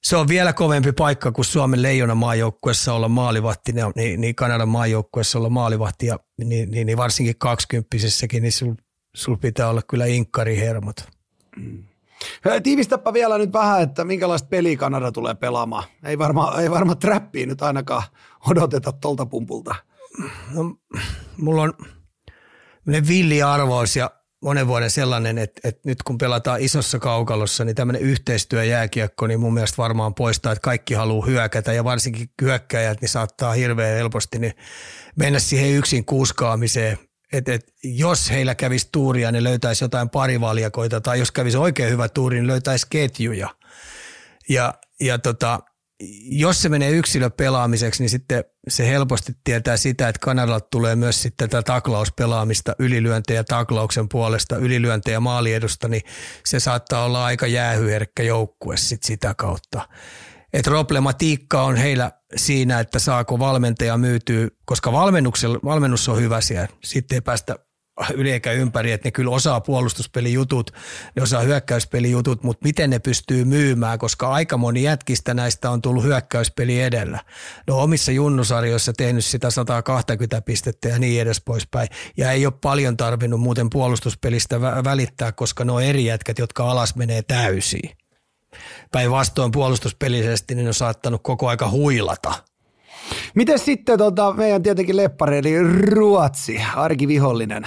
se on vielä kovempi paikka kuin Suomen leijona maajoukkuessa olla maalivahti, niin, niin Kanadan maajoukkuessa olla maalivahti, ja, niin, niin, niin varsinkin kaksikymppisessäkin, niin sul, sul pitää olla kyllä inkkarihermot. Mm. Tiivistäpä vielä nyt vähän, että minkälaista peliä Kanada tulee pelaamaan. Ei varmaan ei varma trappiin nyt ainakaan odoteta tolta pumpulta. No, mulla on villi arvois ja monen vuoden sellainen, että, että nyt kun pelataan isossa kaukalossa, niin tämmöinen yhteistyöjääkiekko, niin mun mielestä varmaan poistaa, että kaikki haluaa hyökätä ja varsinkin hyökkäjät, niin saattaa hirveän helposti niin mennä siihen yksin kuuskaamiseen että et, jos heillä kävisi tuuria, ne löytäisi jotain parivaljakoita, tai jos kävisi oikein hyvä tuuri, niin löytäisi ketjuja. Ja, ja tota, jos se menee yksilöpelaamiseksi, niin sitten se helposti tietää sitä, että Kanadalta tulee myös sitten tätä taklauspelaamista, ylilyöntejä taklauksen puolesta, ylilyöntejä maaliedusta, niin se saattaa olla aika jäähyherkkä joukkue sit sitä kautta. Et problematiikka on heillä siinä, että saako valmentaja myytyä, koska valmennus on hyvä siellä. Sitten ei päästä yli eikä ympäri, että ne kyllä osaa puolustuspelijutut, ne osaa hyökkäyspelijutut, mutta miten ne pystyy myymään, koska aika moni jätkistä näistä on tullut hyökkäyspeli edellä. No omissa junnusarjoissa tehnyt sitä 120 pistettä ja niin edes poispäin. Ja ei ole paljon tarvinnut muuten puolustuspelistä välittää, koska ne on eri jätkät, jotka alas menee täysiin päinvastoin puolustuspelisesti, niin on saattanut koko aika huilata. Miten sitten tota, meidän tietenkin leppari, eli Ruotsi, arkivihollinen?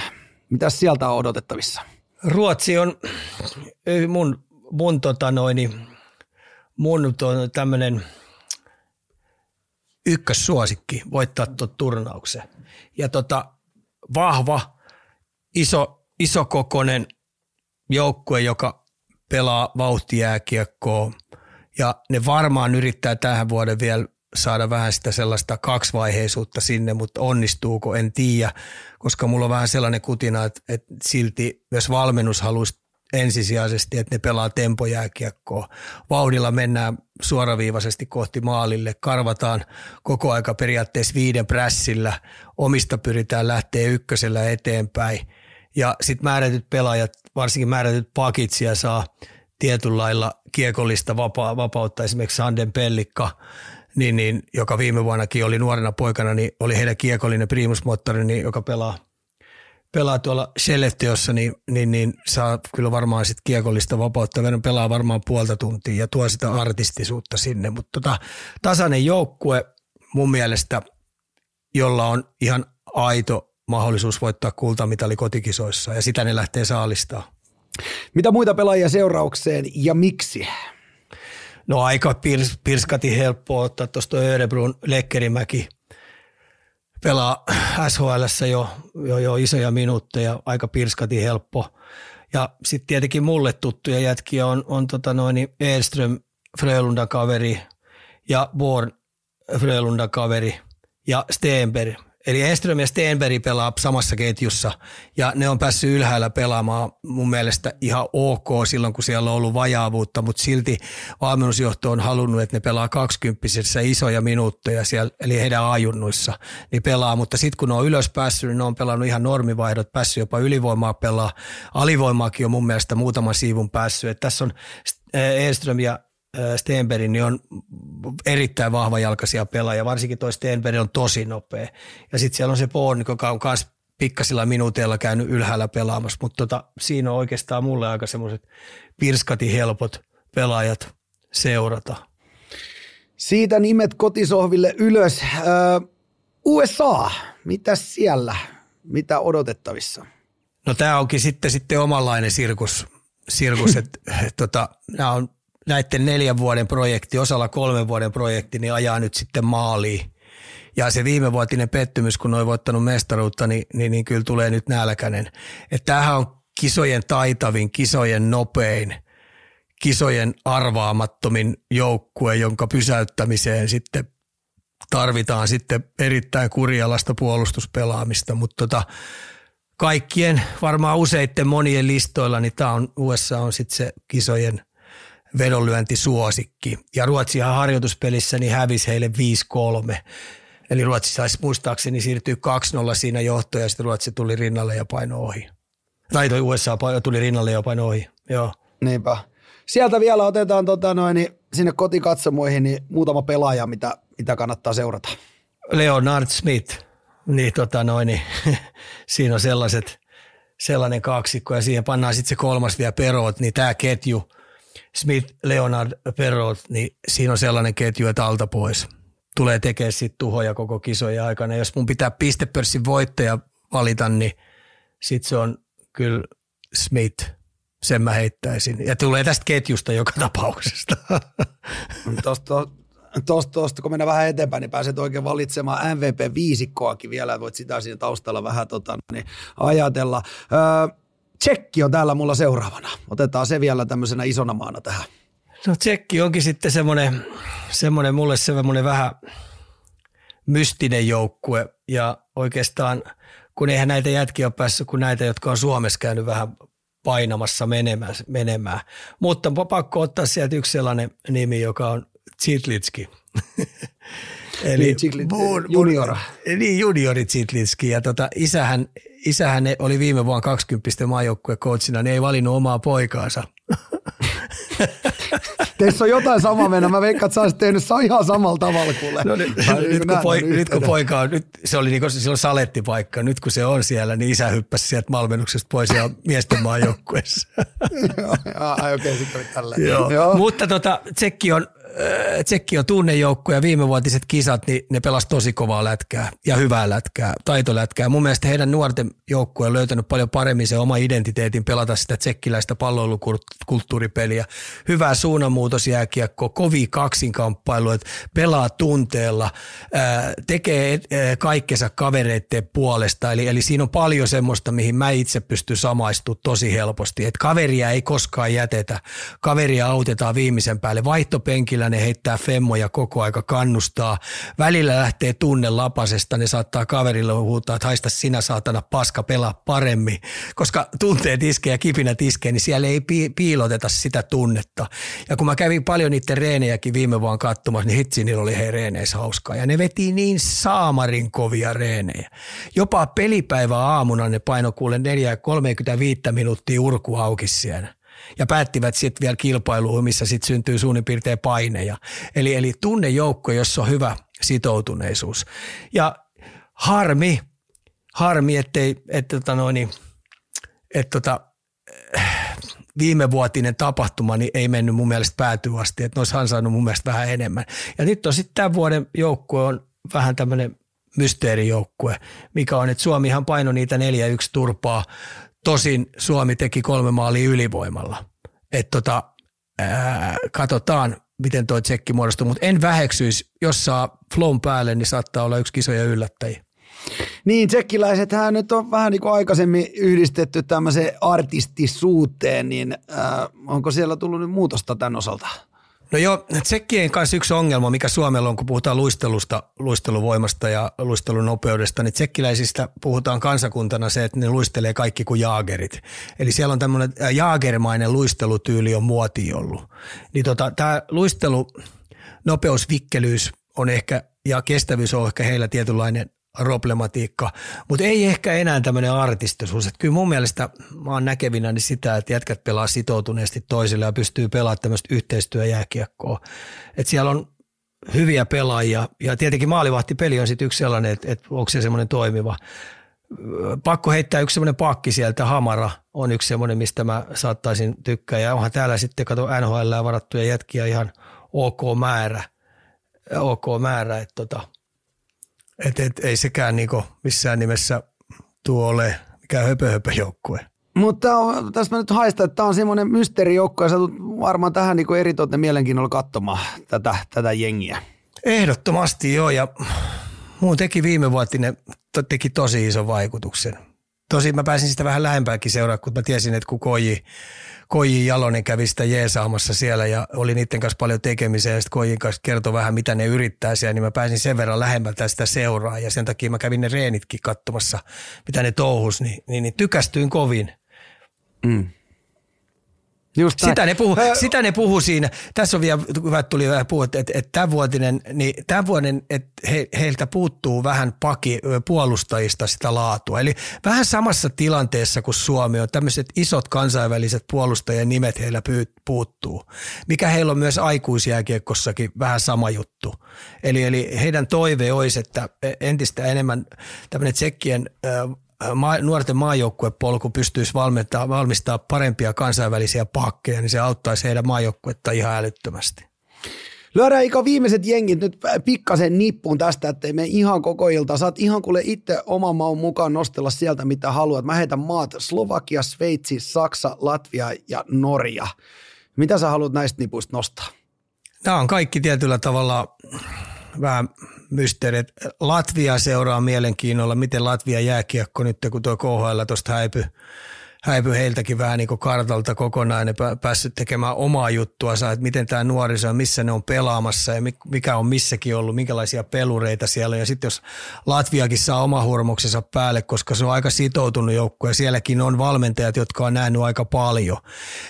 Mitä sieltä on odotettavissa? Ruotsi on mun, mun, tota noin, mun tämmöinen ykkössuosikki voittaa tuon turnauksen. Ja tota, vahva, iso, isokokoinen joukkue, joka pelaa vauhtijääkiekkoa ja ne varmaan yrittää tähän vuoden vielä saada vähän sitä sellaista kaksivaiheisuutta sinne, mutta onnistuuko, en tiedä, koska mulla on vähän sellainen kutina, että, että silti myös valmennus haluaisi ensisijaisesti, että ne pelaa tempojääkiekkoa. Vauhdilla mennään suoraviivaisesti kohti maalille, karvataan koko aika periaatteessa viiden prässillä, omista pyritään lähteä ykkösellä eteenpäin ja sitten määrätyt pelaajat varsinkin määrätyt pakitsia saa tietynlailla kiekollista vapaa, vapautta. Esimerkiksi Sanden Pellikka, niin, niin, joka viime vuonnakin oli nuorena poikana, niin oli heidän kiekollinen primusmoottori, niin, joka pelaa, pelaa tuolla Skellefteossa, niin, niin, niin, saa kyllä varmaan sit kiekollista vapautta. Verran pelaa varmaan puolta tuntia ja tuo sitä artistisuutta sinne. Mutta tota, tasainen joukkue mun mielestä, jolla on ihan aito mahdollisuus voittaa kultamitali kotikisoissa ja sitä ne lähtee saalistaa. Mitä muita pelaajia seuraukseen ja miksi? No aika pirs, pirskati helppoa ottaa tuosta Örebrun Lekkerimäki pelaa SHL jo, jo, jo isoja minuutteja, aika pirskati helppo. Ja sitten tietenkin mulle tuttuja jätkiä on, on tota noin Edström, Frölunda kaveri ja Born Frölunda kaveri ja Stenberg Eli Enström ja Stenberg pelaa samassa ketjussa ja ne on päässyt ylhäällä pelaamaan mun mielestä ihan ok silloin, kun siellä on ollut vajaavuutta, mutta silti valmennusjohto on halunnut, että ne pelaa 20 isoja minuutteja siellä, eli heidän ajunnuissa, niin pelaa, mutta sitten kun ne on ylös päässyt, niin ne on pelannut ihan normivaihdot, päässyt jopa ylivoimaa pelaa, alivoimaakin on mun mielestä muutaman siivun päässyt, että tässä on Enström ja Stenberg niin on erittäin vahva jalkaisia pelaaja, varsinkin toi Stenberg on tosi nopea. Ja sitten siellä on se Bourne, joka on myös pikkasilla minuuteilla käynyt ylhäällä pelaamassa, mutta tota, siinä on oikeastaan mulle aika semmoiset pirskati helpot pelaajat seurata. Siitä nimet kotisohville ylös. Öö, USA, mitä siellä? Mitä odotettavissa? No tämä onkin sitten, sitten omanlainen sirkus, sirkus [LAUGHS] että et, tota, nämä on näiden neljän vuoden projekti, osalla kolmen vuoden projekti, niin ajaa nyt sitten maaliin. Ja se viimevuotinen pettymys, kun on voittanut mestaruutta, niin, niin, niin kyllä tulee nyt nälkäinen. Että tämähän on kisojen taitavin, kisojen nopein, kisojen arvaamattomin joukkue, jonka pysäyttämiseen sitten tarvitaan sitten erittäin kurjalasta puolustuspelaamista, mutta tota, kaikkien varmaan useitten monien listoilla, niin tämä on, USA on sitten se kisojen vedonlyöntisuosikki. Ja Ruotsihan harjoituspelissä niin hävisi heille 5-3. Eli Ruotsi saisi muistaakseni siirtyä 2-0 siinä johtoon ja sitten Ruotsi tuli rinnalle ja paino ohi. Tai toi USA tuli rinnalle ja paino ohi, joo. Niinpä. Sieltä vielä otetaan tota noin, niin sinne kotikatsomoihin niin muutama pelaaja, mitä, mitä kannattaa seurata. Leonard Smith, niin, tota noin, niin [LAUGHS] siinä on sellaiset, sellainen kaksikko ja siihen pannaan sitten se kolmas vielä peroot, niin tämä ketju, Smith, Leonard, Perot, niin siinä on sellainen ketju, että alta pois. Tulee tekemään sitten tuhoja koko kisojen aikana. Jos mun pitää pistepörssin voittaja valita, niin sitten se on kyllä Smith. Sen mä heittäisin. Ja tulee tästä ketjusta joka [LAUGHS] tapauksesta. Tuosta Tuosta, tuosta, kun mennään vähän eteenpäin, niin pääset oikein valitsemaan MVP-viisikkoakin vielä, voit sitä siinä taustalla vähän tota, niin ajatella. Öö, Tsekki on täällä mulla seuraavana. Otetaan se vielä tämmöisenä isona maana tähän. No Tsekki onkin sitten semmoinen, semmoinen mulle semmoinen vähän mystinen joukkue ja oikeastaan kun eihän näitä jätkiä ole päässyt kuin näitä, jotka on Suomessa käynyt vähän painamassa menemään. menemään. Mutta pakko ottaa sieltä yksi sellainen nimi, joka on Zitlitski. [LAUGHS] Eli niin, Zitlit, junior. Niin, juniori Zitlitski. Ja tota, isähän, isähän oli viime vuonna 20 maajoukkueen coachina, niin ei valinnut omaa poikaansa. [LAUGHS] Teissä on jotain samaa mennä. Mä veikkaan, että sä olisit tehnyt ihan samalla tavalla kuule. No, nyt, nyt, kun poi, nyt, kun poika on, nyt se oli niin silloin salettipaikka. Nyt kun se on siellä, niin isä hyppäsi sieltä malmennuksesta pois ja miesten maajoukkueessa. [LAUGHS] Joo, okei, okay, sitten Joo. Joo. Mutta tota, Tsekki on Tsekki on tunnejoukko ja viimevuotiset kisat, niin ne pelas tosi kovaa lätkää ja hyvää lätkää, taitolätkää. Mun mielestä heidän nuorten joukkue on löytänyt paljon paremmin se oma identiteetin pelata sitä tsekkiläistä palloilukulttuuripeliä. Hyvää suunnanmuutosjääkiekko, kovi kaksinkamppailu, että pelaa tunteella, tekee kaikkensa kavereiden puolesta. Eli, eli siinä on paljon semmoista, mihin mä itse pystyn samaistumaan tosi helposti. Että kaveria ei koskaan jätetä, kaveria autetaan viimeisen päälle vaihtopenkillä välillä ne heittää femmoja koko aika kannustaa. Välillä lähtee tunne lapasesta, ne saattaa kaverille huutaa, että haista sinä saatana paska, pelaa paremmin. Koska tunteet iskee ja kipinät iskee, niin siellä ei piiloteta sitä tunnetta. Ja kun mä kävin paljon niiden reenejäkin viime vuonna katsomassa, niin hitsi niillä oli hei reeneissä hauskaa. Ja ne veti niin saamarin kovia reenejä. Jopa pelipäivä aamuna ne paino kuule 35 minuuttia urku auki siellä ja päättivät sitten vielä kilpailuun, missä sitten syntyy suunnin piirtein paineja. Eli, eli tunnejoukko, jossa on hyvä sitoutuneisuus. Ja harmi, harmi, ettei, että tota noin, että tota, viimevuotinen tapahtuma niin ei mennyt mun mielestä päätyä asti, että ne olisi ansainnut mun mielestä vähän enemmän. Ja nyt on sitten tämän vuoden joukkue on vähän tämmöinen mysteerijoukkue, mikä on, että Suomihan paino niitä 4-1 turpaa Tosin Suomi teki kolme maalia ylivoimalla. Et tota, ää, katsotaan, miten tuo tsekki muodostuu, mutta en väheksyisi, jos saa flown päälle, niin saattaa olla yksi kisoja yllättäjiä. Niin, tsekkiläisethän nyt on vähän niin kuin aikaisemmin yhdistetty tämmöiseen artistisuuteen, niin äh, onko siellä tullut nyt muutosta tämän osalta? No joo, tsekkien kanssa yksi ongelma, mikä Suomella on, kun puhutaan luistelusta, luisteluvoimasta ja luistelunopeudesta, niin tsekkiläisistä puhutaan kansakuntana se, että ne luistelee kaikki kuin jaagerit. Eli siellä on tämmöinen jaagermainen luistelutyyli on muoti ollut. Niin tota, tämä luistelu, nopeusvikkelyys on ehkä, ja kestävyys on ehkä heillä tietynlainen problematiikka, mutta ei ehkä enää tämmöinen artistisuus. Että kyllä mun mielestä mä oon näkevinä niin sitä, että jätkät pelaa sitoutuneesti toisille ja pystyy pelaamaan tämmöistä yhteistyöjääkiekkoa. Että siellä on hyviä pelaajia ja tietenkin maalivahtipeli on sitten yksi sellainen, että, että onko se semmoinen toimiva. Pakko heittää yksi semmoinen pakki sieltä, Hamara on yksi semmoinen, mistä mä saattaisin tykkää ja onhan täällä sitten, kato NHL varattuja jätkiä ihan ok määrä, ok määrä, että tota, et, et, ei sekään niinku missään nimessä tuo ole mikään höpö, höpö joukkue. Mutta tässä mä nyt haistan, että tämä on semmoinen mysteerijoukko ja sä tulet varmaan tähän niin eritoten mielenkiinnolla katsomaan tätä, tätä jengiä. Ehdottomasti joo ja muun teki viime vuotinen, teki tosi iso vaikutuksen. Tosi mä pääsin sitä vähän lähempääkin seuraa, kun mä tiesin, että kun Koji Koji Jalonen kävi sitä jeesaamassa siellä ja oli niiden kanssa paljon tekemisiä ja sitten Kojin kanssa kertoi vähän mitä ne yrittää siellä, niin mä pääsin sen verran lähemmältä sitä seuraa ja sen takia mä kävin ne reenitkin katsomassa, mitä ne touhus, niin, niin, niin tykästyin kovin. Mm. Just sitä, ne puhu, Ää... sitä ne puhu siinä. Tässä on vielä, hyvä, tuli vähän puhua, että, että, että tämän vuotinen, niin tämän vuoden, että he, heiltä puuttuu vähän paki, puolustajista sitä laatua. Eli vähän samassa tilanteessa kuin Suomi on, tämmöiset isot kansainväliset puolustajien nimet heillä puuttuu. Mikä heillä on myös aikuisjääkiekkossakin vähän sama juttu. Eli, eli heidän toive olisi, että entistä enemmän tämmöinen tsekkien maa, nuorten maajoukkuepolku pystyisi valmistaa, valmistaa parempia kansainvälisiä pakkeja, niin se auttaisi heidän maajoukkuetta ihan älyttömästi. Lyödään Ika viimeiset jengit nyt pikkasen nippuun tästä, ettei me ihan koko ilta. Saat ihan kuule itse oman maun mukaan nostella sieltä mitä haluat. Mä heitän maat Slovakia, Sveitsi, Saksa, Latvia ja Norja. Mitä sä haluat näistä nipuista nostaa? Tämä on kaikki tietyllä tavalla vähän mysteeri. Latvia seuraa mielenkiinnolla, miten Latvia jääkiekko nyt, kun tuo KHL tuosta häipy häipy heiltäkin vähän niin kuin kartalta kokonaan ne päässyt tekemään omaa juttua, että miten tämä nuoriso, missä ne on pelaamassa ja mikä on missäkin ollut, minkälaisia pelureita siellä on. Ja sitten jos Latviakin saa oma hurmuksensa päälle, koska se on aika sitoutunut ja sielläkin on valmentajat, jotka on nähnyt aika paljon.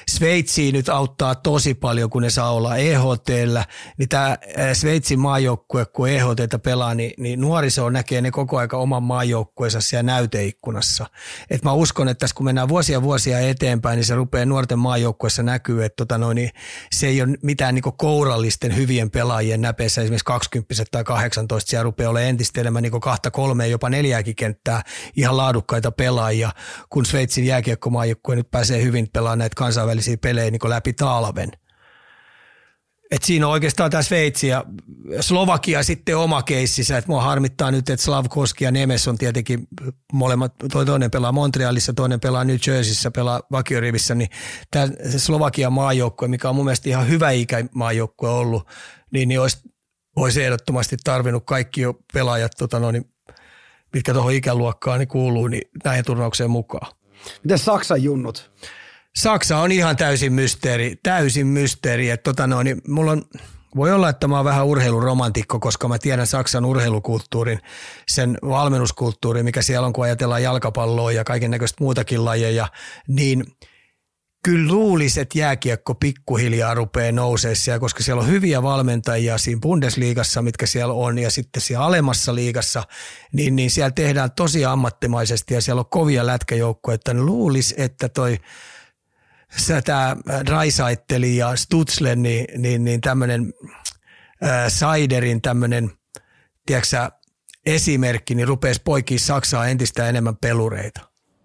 Sveitsi nyt auttaa tosi paljon, kun ne saa olla EHTllä, niin tämä Sveitsin maajoukkue, kun EHT pelaa, niin, niin nuoriso näkee ne koko aika oman maajoukkueensa siellä näyteikkunassa. Et mä uskon, että tässä kun mennään vuosia vuosia eteenpäin, niin se rupeaa nuorten maajoukkuessa näkyy, että tota noin, niin se ei ole mitään niin kourallisten hyvien pelaajien näpeissä, esimerkiksi 20 tai 18, siellä rupeaa olemaan entistä enemmän niin kahta, kolmea, jopa neljääkin kenttää ihan laadukkaita pelaajia, kun Sveitsin jääkiekkomaajoukkue nyt pääsee hyvin pelaamaan näitä kansainvälisiä pelejä niin läpi talven – et siinä on oikeastaan tämä Sveitsi ja Slovakia sitten oma keississä. Et mua harmittaa nyt, että Slavkoski ja Nemes on tietenkin molemmat, toi toinen pelaa Montrealissa, toinen pelaa New Jerseyssä, pelaa vakiorivissä, niin tämä Slovakian maajoukkue, mikä on mun mielestä ihan hyvä ikämaajoukkue ollut, niin, niin olisi, olisi ehdottomasti tarvinnut kaikki jo pelaajat, tota noin, mitkä tuohon ikäluokkaan niin kuuluu, niin näihin turnaukseen mukaan. Miten Saksan junnut? Saksa on ihan täysin mysteeri, täysin mysteeri. Että tota noin, niin mulla on, voi olla, että mä oon vähän urheiluromantikko, koska mä tiedän Saksan urheilukulttuurin, sen valmennuskulttuurin, mikä siellä on, kun ajatellaan jalkapalloa ja kaiken näköistä muutakin lajeja, niin kyllä luulisi, että jääkiekko pikkuhiljaa rupeaa nousemaan siellä, koska siellä on hyviä valmentajia siinä Bundesliigassa, mitkä siellä on, ja sitten siellä alemmassa liigassa, niin, niin siellä tehdään tosi ammattimaisesti ja siellä on kovia lätkäjoukkoja, että luulisi, että toi – tämä Raisaitteli ja Stutzle, niin, niin, niin tämmöinen äh, Saiderin tämmöinen, tiedätkö esimerkki, niin rupeisi poikia Saksaa entistä enemmän pelureita.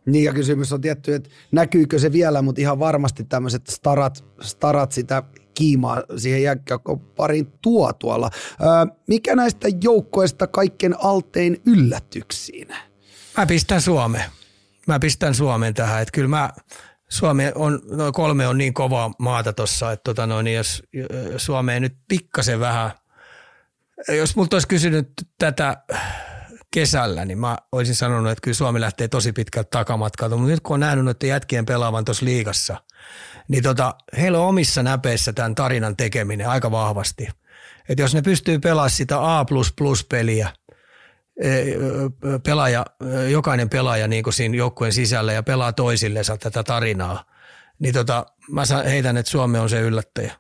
Niin ja kysymys on tietty, että näkyykö se vielä, mutta ihan varmasti tämmöiset starat, starat sitä kiimaa siihen jääkiekkoon pariin tuo tuolla. Öö, mikä näistä joukkoista kaikkein altein yllätyksiin? Mä pistän Suomeen. Mä pistän Suomen tähän, että kyllä mä, Suomi on, no kolme on niin kovaa maata tuossa, että tota noin, niin jos Suomeen nyt pikkasen vähän, jos multa olisi kysynyt tätä kesällä, niin mä olisin sanonut, että kyllä Suomi lähtee tosi pitkältä takamatkalta, mutta nyt kun on nähnyt noiden jätkien pelaavan tuossa liigassa, niin tota, heillä on omissa näpeissä tämän tarinan tekeminen aika vahvasti. Että jos ne pystyy pelaamaan sitä A++-peliä – pelaaja, jokainen pelaaja niin kuin siinä joukkueen sisällä ja pelaa toisillensa tätä tarinaa, niin tota, mä heitän, että Suomi on se yllättäjä.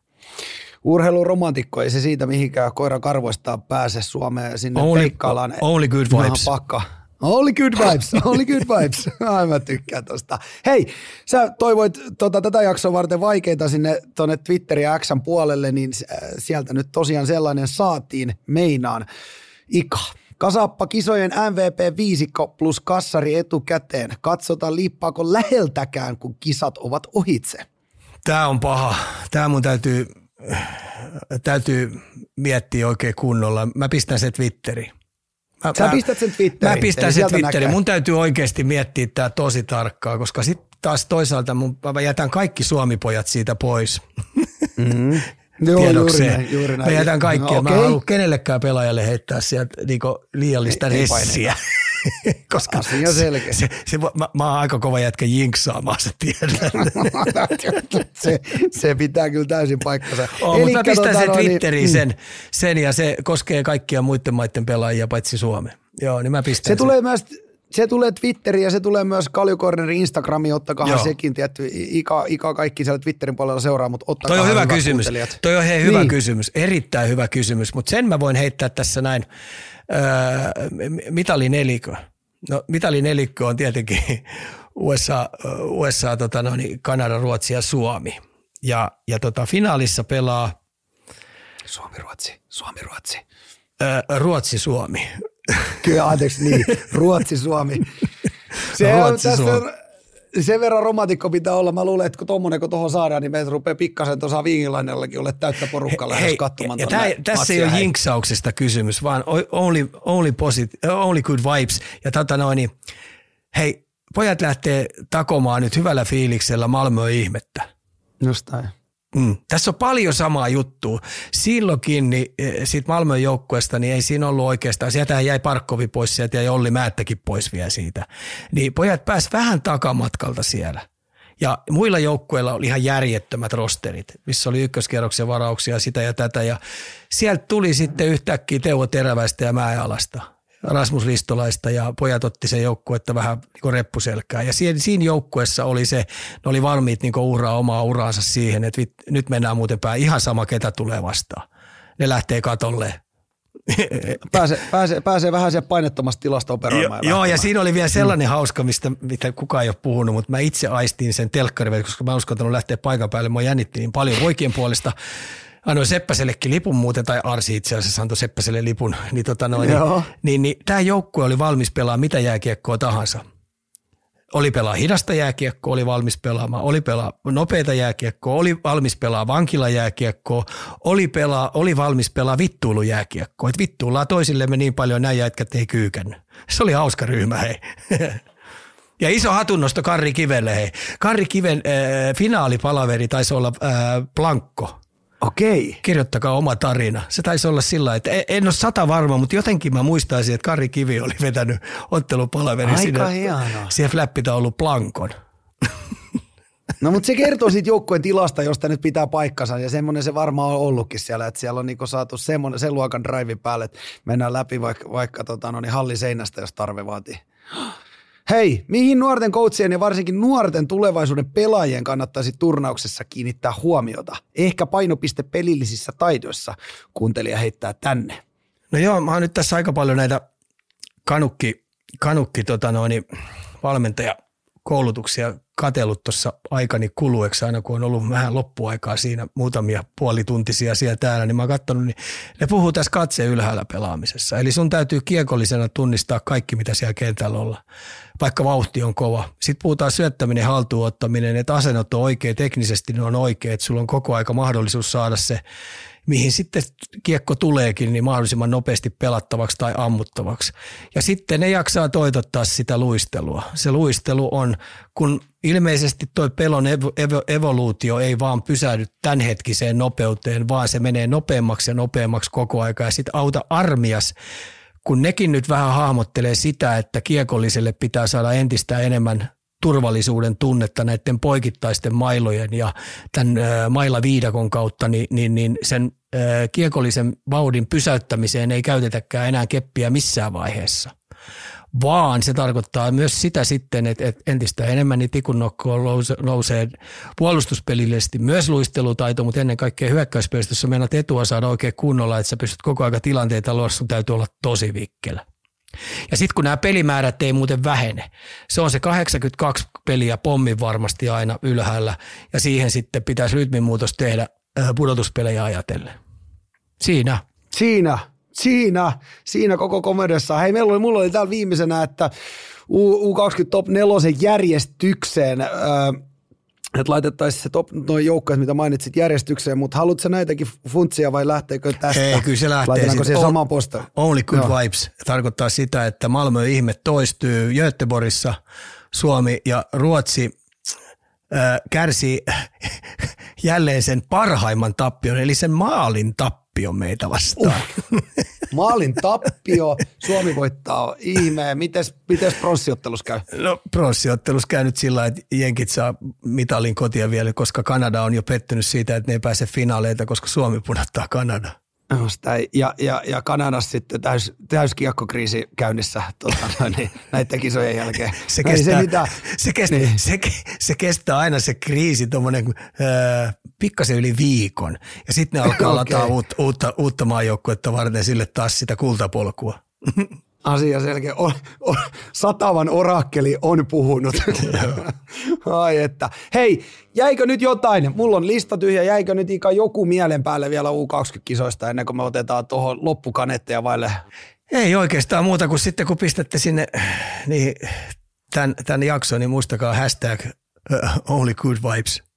urheiluromantikko, ei se siitä mihinkään koiran karvoista pääse Suomeen sinne Only- peikkailaan. only good vibes. Pakka. Only good vibes, [LAUGHS] only good vibes. Ai mä tykkään tosta. Hei, sä toivoit tota, tätä jaksoa varten vaikeita sinne tuonne Twitterin ja Xn puolelle, niin äh, sieltä nyt tosiaan sellainen saatiin meinaan. Ika. Kasappa kisojen MVP viisikko plus kassari etukäteen. Katsotaan liippaako läheltäkään, kun kisat ovat ohitse. Tämä on paha. Tämä mun täytyy, täytyy miettiä oikein kunnolla. Mä pistän se Twitteriin. Mä, Sä pistät sen Twitteriin, Mä pistän sen Twitteriin. näkee. Mun täytyy oikeasti miettiä tämä tosi tarkkaan, koska sitten taas toisaalta mun, mä jätän kaikki suomipojat siitä pois. [LAUGHS] Joo, juuri Tiedokseen. näin, juuri näin. Mä jätän kaikkea. No, Mä en halua kenellekään pelaajalle heittää sieltä niinku liiallista ei ressiä. [LAUGHS] Koska Asia selkeä. Se, se, mä, mä oon aika kova jätkä jinksaamaan, sä tiedät. [LAUGHS] se, se pitää kyllä täysin paikkansa. Oh, mutta mä pistän sen noin, niin- Twitteriin sen, sen, ja se koskee kaikkia muiden maiden pelaajia paitsi Suomen. Joo, niin mä pistän Se sen. tulee myös se tulee Twitteriin ja se tulee myös Kaljukornerin Instagramiin, ottakaa Joo. sekin, tietty, Ika, Ika kaikki siellä Twitterin puolella seuraa, mutta ottakaa Toi on hyvä kysymys. Toi on hei, hyvä Niin. kysymys. Erittäin hyvä kysymys, mutta sen mä voin heittää tässä näin. Öö, mitalinelikö. No mitalinelikko on tietenkin [LAUGHS] USA, USA tota, no, niin Kanada, Ruotsi ja Suomi. Ja, ja tota, finaalissa pelaa Suomi-Ruotsi, Suomi-Ruotsi. öö, Ruotsi-Suomi. Kyllä, anteeksi, niin. Ruotsi, Suomi. [LAUGHS] Se on, Ruotsi, tästä on, sen verran romantikko pitää olla. Mä luulen, että kun tommonen kun tuohon saadaan, niin meitä rupeaa pikkasen tuossa viingilainellakin ole täyttä porukkaa lähes katsomaan. ja tää, tässä ei ole jinksauksesta kysymys, vaan only, only, posit- only good vibes. Ja tota noin, niin, hei, pojat lähtee takomaan nyt hyvällä fiiliksellä Malmö ihmettä. Just näin. Mm. Tässä on paljon samaa juttua. Silloinkin niin, eh, siitä Malmön joukkueesta, niin ei siinä ollut oikeastaan, sieltä jäi Parkkovi pois, sieltä jäi Olli Määttäkin pois vielä siitä. Niin pojat pääs vähän takamatkalta siellä. Ja muilla joukkueilla oli ihan järjettömät rosterit, missä oli ykköskierroksen varauksia sitä ja tätä. Ja sieltä tuli sitten yhtäkkiä Teuvo Teräväistä ja Mäealasta. Rasmus Ristolaista ja pojat otti sen joukkuetta vähän niin reppuselkään. Ja siinä, siinä joukkueessa oli se, ne oli valmiit niin uhraa omaa uraansa siihen, että vit, nyt mennään muuten päin ihan sama, ketä tulee vastaan. Ne lähtee katolle. Pääsee, pääsee, pääsee vähän siellä painettomasta tilasta Jo, operoimaan. joo, ja siinä oli vielä sellainen hauska, mistä, mitä kukaan ei ole puhunut, mutta mä itse aistin sen telkkarin, koska mä en uskaltanut lähteä paikan päälle. Mä jännitti niin paljon poikien puolesta. Annoin Seppäsellekin lipun muuten, tai Arsi itse asiassa antoi Seppäselle lipun. [LAUGHS] Niin, tota noin, Joo. niin, niin, niin tämä joukkue oli valmis pelaamaan mitä jääkiekkoa tahansa. Oli pelaa hidasta jääkiekkoa, oli valmis pelaamaan, oli pelaa nopeita jääkiekkoa, oli valmis pelaa vankilajääkiekkoa, oli, pelaa, oli valmis pelaa vittuilujääkiekkoa. Et vittuillaan toisillemme niin paljon näin jätkät ei kyykännyt. Se oli hauska ryhmä, hei. [LAUGHS] Ja iso hatunnosto Karri Kivelle, hei. Karri Kiven äh, finaalipalaveri taisi olla äh, Blankko. Okei. Kirjoittakaa oma tarina. Se taisi olla sillä että en- en ole sata varma, mutta jotenkin mä muistaisin, että Karri Kivi oli vetänyt ottelupalaverin Aika sinne, hienoa. siihen flappitaulu Blankon. No mutta se kertoo siitä joukkueen tilasta, josta nyt pitää paikkansa ja semmoinen se varmaan on ollutkin siellä, että siellä on niinku saatu semmoinen, sen luokan drive päälle, että mennään läpi vaikka, vaikka tota, no niin halli seinästä, jos tarve vaatii. Hei, mihin nuorten coachien ja varsinkin nuorten tulevaisuuden pelaajien kannattaisi turnauksessa kiinnittää huomiota? Ehkä painopiste pelillisissä taidoissa, kuuntelija heittää tänne. No joo, mä oon nyt tässä aika paljon näitä kanukki, kanukki tota noin, valmentaja koulutuksia katellut tuossa aikani kulueksi, aina kun on ollut vähän loppuaikaa siinä muutamia puolituntisia siellä täällä, niin mä oon katsonut, niin ne puhuu tässä katse ylhäällä pelaamisessa. Eli sun täytyy kiekollisena tunnistaa kaikki, mitä siellä kentällä olla, vaikka vauhti on kova. Sitten puhutaan syöttäminen, haltuunottaminen, että asennot on oikein, teknisesti ne on oikein, että sulla on koko aika mahdollisuus saada se mihin sitten kiekko tuleekin, niin mahdollisimman nopeasti pelattavaksi tai ammuttavaksi. Ja sitten ne jaksaa toitottaa sitä luistelua. Se luistelu on, kun ilmeisesti toi pelon evo, evo, evoluutio ei vaan pysähdy tämänhetkiseen nopeuteen, vaan se menee nopeammaksi ja nopeammaksi koko aika. Ja sitten auta armias, kun nekin nyt vähän hahmottelee sitä, että kiekolliselle pitää saada entistä enemmän turvallisuuden tunnetta näiden poikittaisten mailojen ja tämän mailaviidakon kautta, niin, niin, niin sen kiekollisen vauhdin pysäyttämiseen ei käytetäkään enää keppiä missään vaiheessa, vaan se tarkoittaa myös sitä sitten, että, että entistä enemmän niin tikunnokkoon nousee, puolustuspelillisesti myös luistelutaito, mutta ennen kaikkea hyökkäyspelissä, jos meinaat etua saada oikein kunnolla, että sä pystyt koko ajan tilanteita luossa, täytyy olla tosi vikkelä. Ja sitten kun nämä pelimäärät ei muuten vähene, se on se 82 peliä pommin varmasti aina ylhäällä ja siihen sitten pitäisi rytminmuutos tehdä äh, pudotuspelejä ajatellen. Siinä. Siinä, siinä, siinä koko komediassa. Hei, meillä oli, mulla oli täällä viimeisenä, että U, U20 Top 4 järjestykseen, äh, että laitettaisiin se top, noin joukkoja, mitä mainitsit järjestykseen, mutta haluatko näitäkin funtsia vai lähteekö tästä? Ei, kyllä se lähtee. Laitetaanko siihen samaan posta? Only good Joo. vibes tarkoittaa sitä, että Malmö ihme toistyy Göteborgissa, Suomi ja Ruotsi äh, kärsii [LAUGHS] jälleen sen parhaimman tappion, eli sen maalin tappion meitä vastaan. Uh. Maalin tappio, Suomi voittaa ihmeen. Mites, mites pronssiottelus käy? No pronssiottelus käy nyt sillä että jenkit saa mitalin kotia vielä, koska Kanada on jo pettynyt siitä, että ne ei pääse finaaleita, koska Suomi punottaa Kanada. Ja, ja, ja Kanadassa sitten täys, täyskiekkokriisi käynnissä tota, niin, [LAUGHS] näiden kisojen jälkeen. Se kestää, se, mitä, se, kestää, niin. se, se kestää aina se kriisi tuommoinen pikkasen yli viikon. Ja sitten ne alkaa [LAUGHS] okay. lataa uutta, uutta, uutta maajoukkuetta varten sille taas sitä kultapolkua. [LAUGHS] asia selkeä. O, o, satavan orakkeli on puhunut. [LAUGHS] Ai että. Hei, jäikö nyt jotain? Mulla on lista tyhjä. Jäikö nyt ikään joku mielen päälle vielä U20-kisoista ennen kuin me otetaan tuohon loppukanetteja vaille? Ei oikeastaan muuta kuin sitten kun pistätte sinne niin, tämän, tämän jakson, niin muistakaa hashtag uh, only good vibes.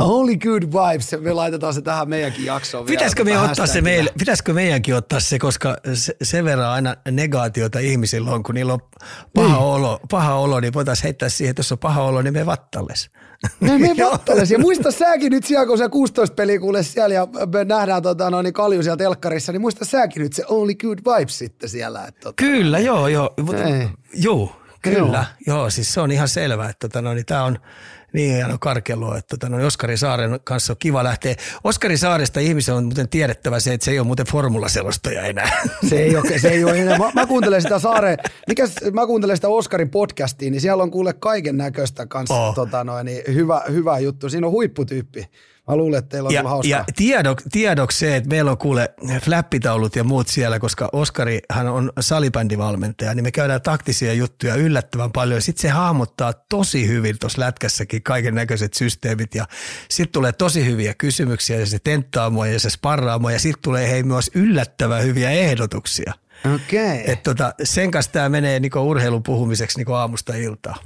Only good vibes. Me laitetaan se tähän meidänkin jaksoon pitäisikö, me ottaa se meille, pitäisikö meidänkin ottaa se, koska se, sen verran aina negaatiota ihmisillä on, kun niillä on paha, niin. olo, paha olo, niin voitaisiin heittää siihen, että jos on paha olo, niin me vattalles. Me, me [LAUGHS] vattales. Ja muista säkin nyt siellä, kun se 16 peli kuule siellä ja me nähdään tota, no, niin Kalju siellä telkkarissa, niin muista säkin nyt se only good vibes sitten siellä. Että, tota. Kyllä, joo, joo. Joo, kyllä. Joo. joo, siis se on ihan selvää, että tota, no, niin tämä on – niin hieno karkelua, että tota, no, Oskari Saaren kanssa on kiva lähteä. Oskari Saaresta ihmisen on muuten tiedettävä se, että se ei ole muuten formulaselostaja enää. [LAUGHS] Se ei ole, se ei ole enää. Mä, mä kuuntelen sitä Saare, mikä, mä kuuntelen sitä Oskarin podcastia, niin siellä on kuule kaiken näköistä kanssa oh. tota noin, niin hyvä, hyvä juttu. Siinä on huipputyyppi. Mä luulen, että teillä on ja, hauskaa. Ja tiedok, tiedoksi se, että meillä on kuule flappitaulut ja muut siellä, koska Oskari hän on salibändivalmentaja, niin me käydään taktisia juttuja yllättävän paljon. Sitten se hahmottaa tosi hyvin tuossa lätkässäkin kaiken näköiset systeemit ja sitten tulee tosi hyviä kysymyksiä ja se tenttaa mua ja se sparraa mua ja sitten tulee hei myös yllättävän hyviä ehdotuksia. Okei. Okay. tota, sen kanssa tämä menee niinku urheilun puhumiseksi niinku aamusta iltaan.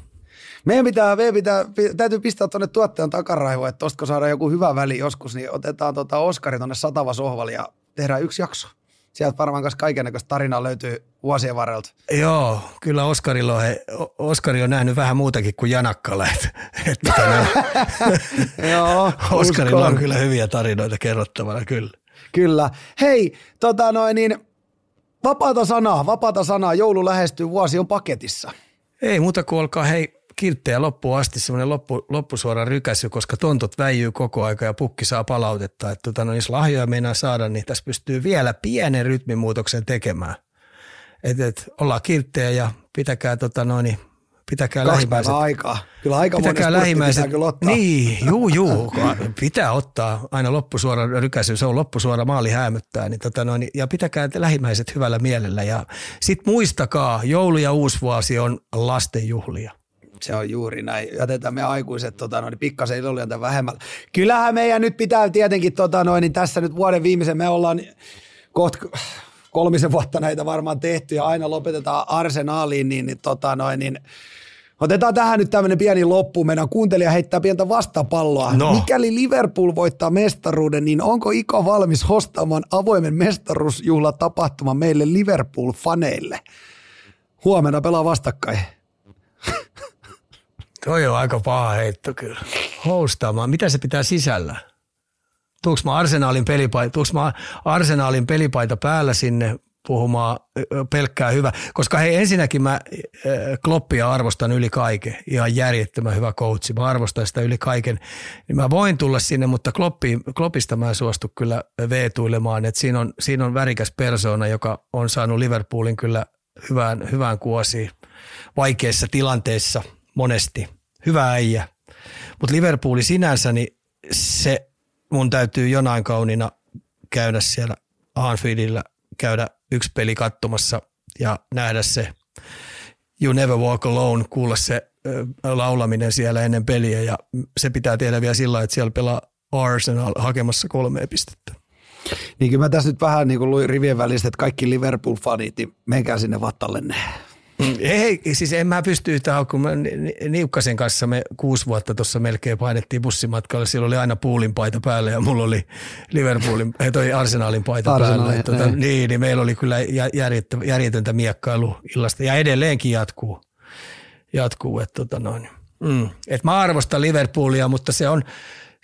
Meidän pitää, meidän pitää, täytyy pistää tuonne tuottajan takaraivoon, että tosta kun saadaan joku hyvä väli joskus, niin otetaan tota Oskari tuonne satava sohvalle ja tehdään yksi jakso. Sieltä varmaan kanssa kaikennäköistä tarinaa löytyy vuosien varrelta. Joo, kyllä Oskarilla on, he, Oskari on nähnyt vähän muutakin kuin Janakkala. Et, et, [LAUGHS] Joo, [LAUGHS] Oskarilla on kyllä hyviä tarinoita kerrottavana, kyllä. Kyllä. Hei, tota noin niin, vapaata sanaa, vapaata sanaa, joulu lähestyy, vuosi on paketissa. Ei muuta kuin olkaa hei kilttejä loppuun asti semmoinen loppu, loppusuora rykäsy, koska tontot väijyy koko aika ja pukki saa palautetta. Että tota, no, jos lahjoja meinaa saada, niin tässä pystyy vielä pienen rytmimuutoksen tekemään. Et, et, ollaan kilttejä ja pitäkää tota, no, niin, pitäkää Kaksi lähimmäiset. aikaa. Kyllä aika pitäkää lähimmäiset. Pitää kyllä ottaa. Niin, juu, juu. [LAUGHS] pitää ottaa aina loppusuora rykäsy. Se on loppusuora maali häämöttää. Niin tota noin, ja pitäkää lähimmäiset hyvällä mielellä. Ja sit muistakaa, joulu ja uusi vuosi on lastenjuhlia. Se on juuri näin. Jätetään me aikuiset tota, noin, pikkasen ilollista vähemmällä. Kyllähän meidän nyt pitää tietenkin tota, noin, niin tässä nyt vuoden viimeisen me ollaan kohta kolmisen vuotta näitä varmaan tehty ja aina lopetetaan arsenaaliin, niin, niin, tota, noin, niin Otetaan tähän nyt tämmöinen pieni loppu. Meidän kuuntelija heittää pientä vastapalloa. No. Mikäli Liverpool voittaa mestaruuden, niin onko Iko valmis hostamaan avoimen mestaruusjuhlatapahtuman meille Liverpool-faneille? Huomenna pelaa vastakkain. Toi on aika paha heitto kyllä. Hostaamaan. Mitä se pitää sisällä? Tuuks mä arsenaalin pelipaita, tuuks mä arsenaalin pelipaita päällä sinne puhumaan pelkkää hyvä. Koska hei ensinnäkin mä Kloppia arvostan yli kaiken. Ihan järjettömän hyvä coachi. Mä arvostan sitä yli kaiken. Niin mä voin tulla sinne, mutta Kloppi, Kloppista mä en suostu kyllä veetuilemaan. Et siinä, on, siinä on värikäs persoona, joka on saanut Liverpoolin kyllä hyvään, hyvään kuosiin vaikeissa tilanteissa monesti. Hyvä äijä. Mutta Liverpooli sinänsä, niin se mun täytyy jonain kaunina käydä siellä Anfieldillä, käydä yksi peli katsomassa ja nähdä se You Never Walk Alone, kuulla se laulaminen siellä ennen peliä ja se pitää tehdä vielä sillä että siellä pelaa Arsenal hakemassa kolme pistettä. Niin kyllä mä tässä nyt vähän niin kuin luin rivien välistä, että kaikki Liverpool-fanit, niin menkää sinne vattalle ne. Mm, ei, siis en mä pysty yhtä haukkuun. Niukkasen kanssa me kuusi vuotta tuossa melkein painettiin bussimatkalla. Siellä oli aina puulin paita päällä ja mulla oli Liverpoolin, toi Arsenalin paita Arsenal, päällä. Tuota, niin, niin, meillä oli kyllä järjetöntä miekkailu illasta ja edelleenkin jatkuu. jatkuu että tota noin. Mm. Et mä arvostan Liverpoolia, mutta se on,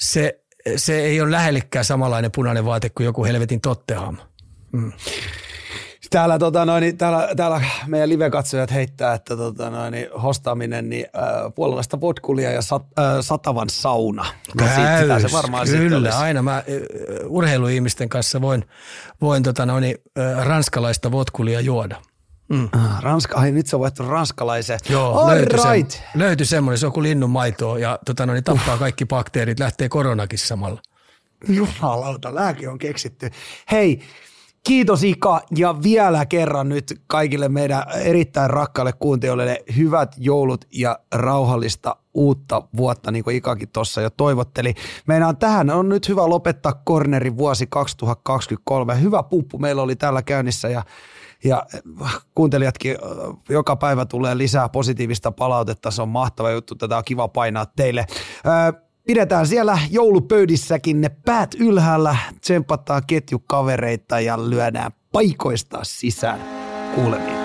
se, se ei ole lähellekään samanlainen punainen vaate kuin joku helvetin Tottenham. Mm. Täällä, tota noin, täällä, täällä meidän live-katsojat heittää, että tota noin, hostaaminen niin, äh, puolalaista vodkulia ja sat, äh, satavan sauna. No, Käys, sitä se varmaan kyllä, aina. Mä äh, urheiluihmisten kanssa voin, voin tota noin, äh, ranskalaista vodkulia juoda. Mm. Ah, Ranska, ai nyt sä voit ranskalaisen. Joo, All löytyi, right. se, löytyi semmoinen, se on kuin linnun maitoa ja tota noin, tappaa kaikki bakteerit, lähtee koronakin samalla. Jumalauta, lääke on keksitty. Hei, Kiitos Ika ja vielä kerran nyt kaikille meidän erittäin rakkaille kuuntelijoille hyvät joulut ja rauhallista uutta vuotta, niin kuin Ikakin tuossa jo toivotteli. Meidän tähän on nyt hyvä lopettaa Cornerin vuosi 2023. Hyvä puppu meillä oli täällä käynnissä ja ja kuuntelijatkin, joka päivä tulee lisää positiivista palautetta, se on mahtava juttu, tätä on kiva painaa teille. Pidetään siellä joulupöydissäkin ne päät ylhäällä, tsempataan ketjukavereita ja lyödään paikoista sisään. Kuulemiin.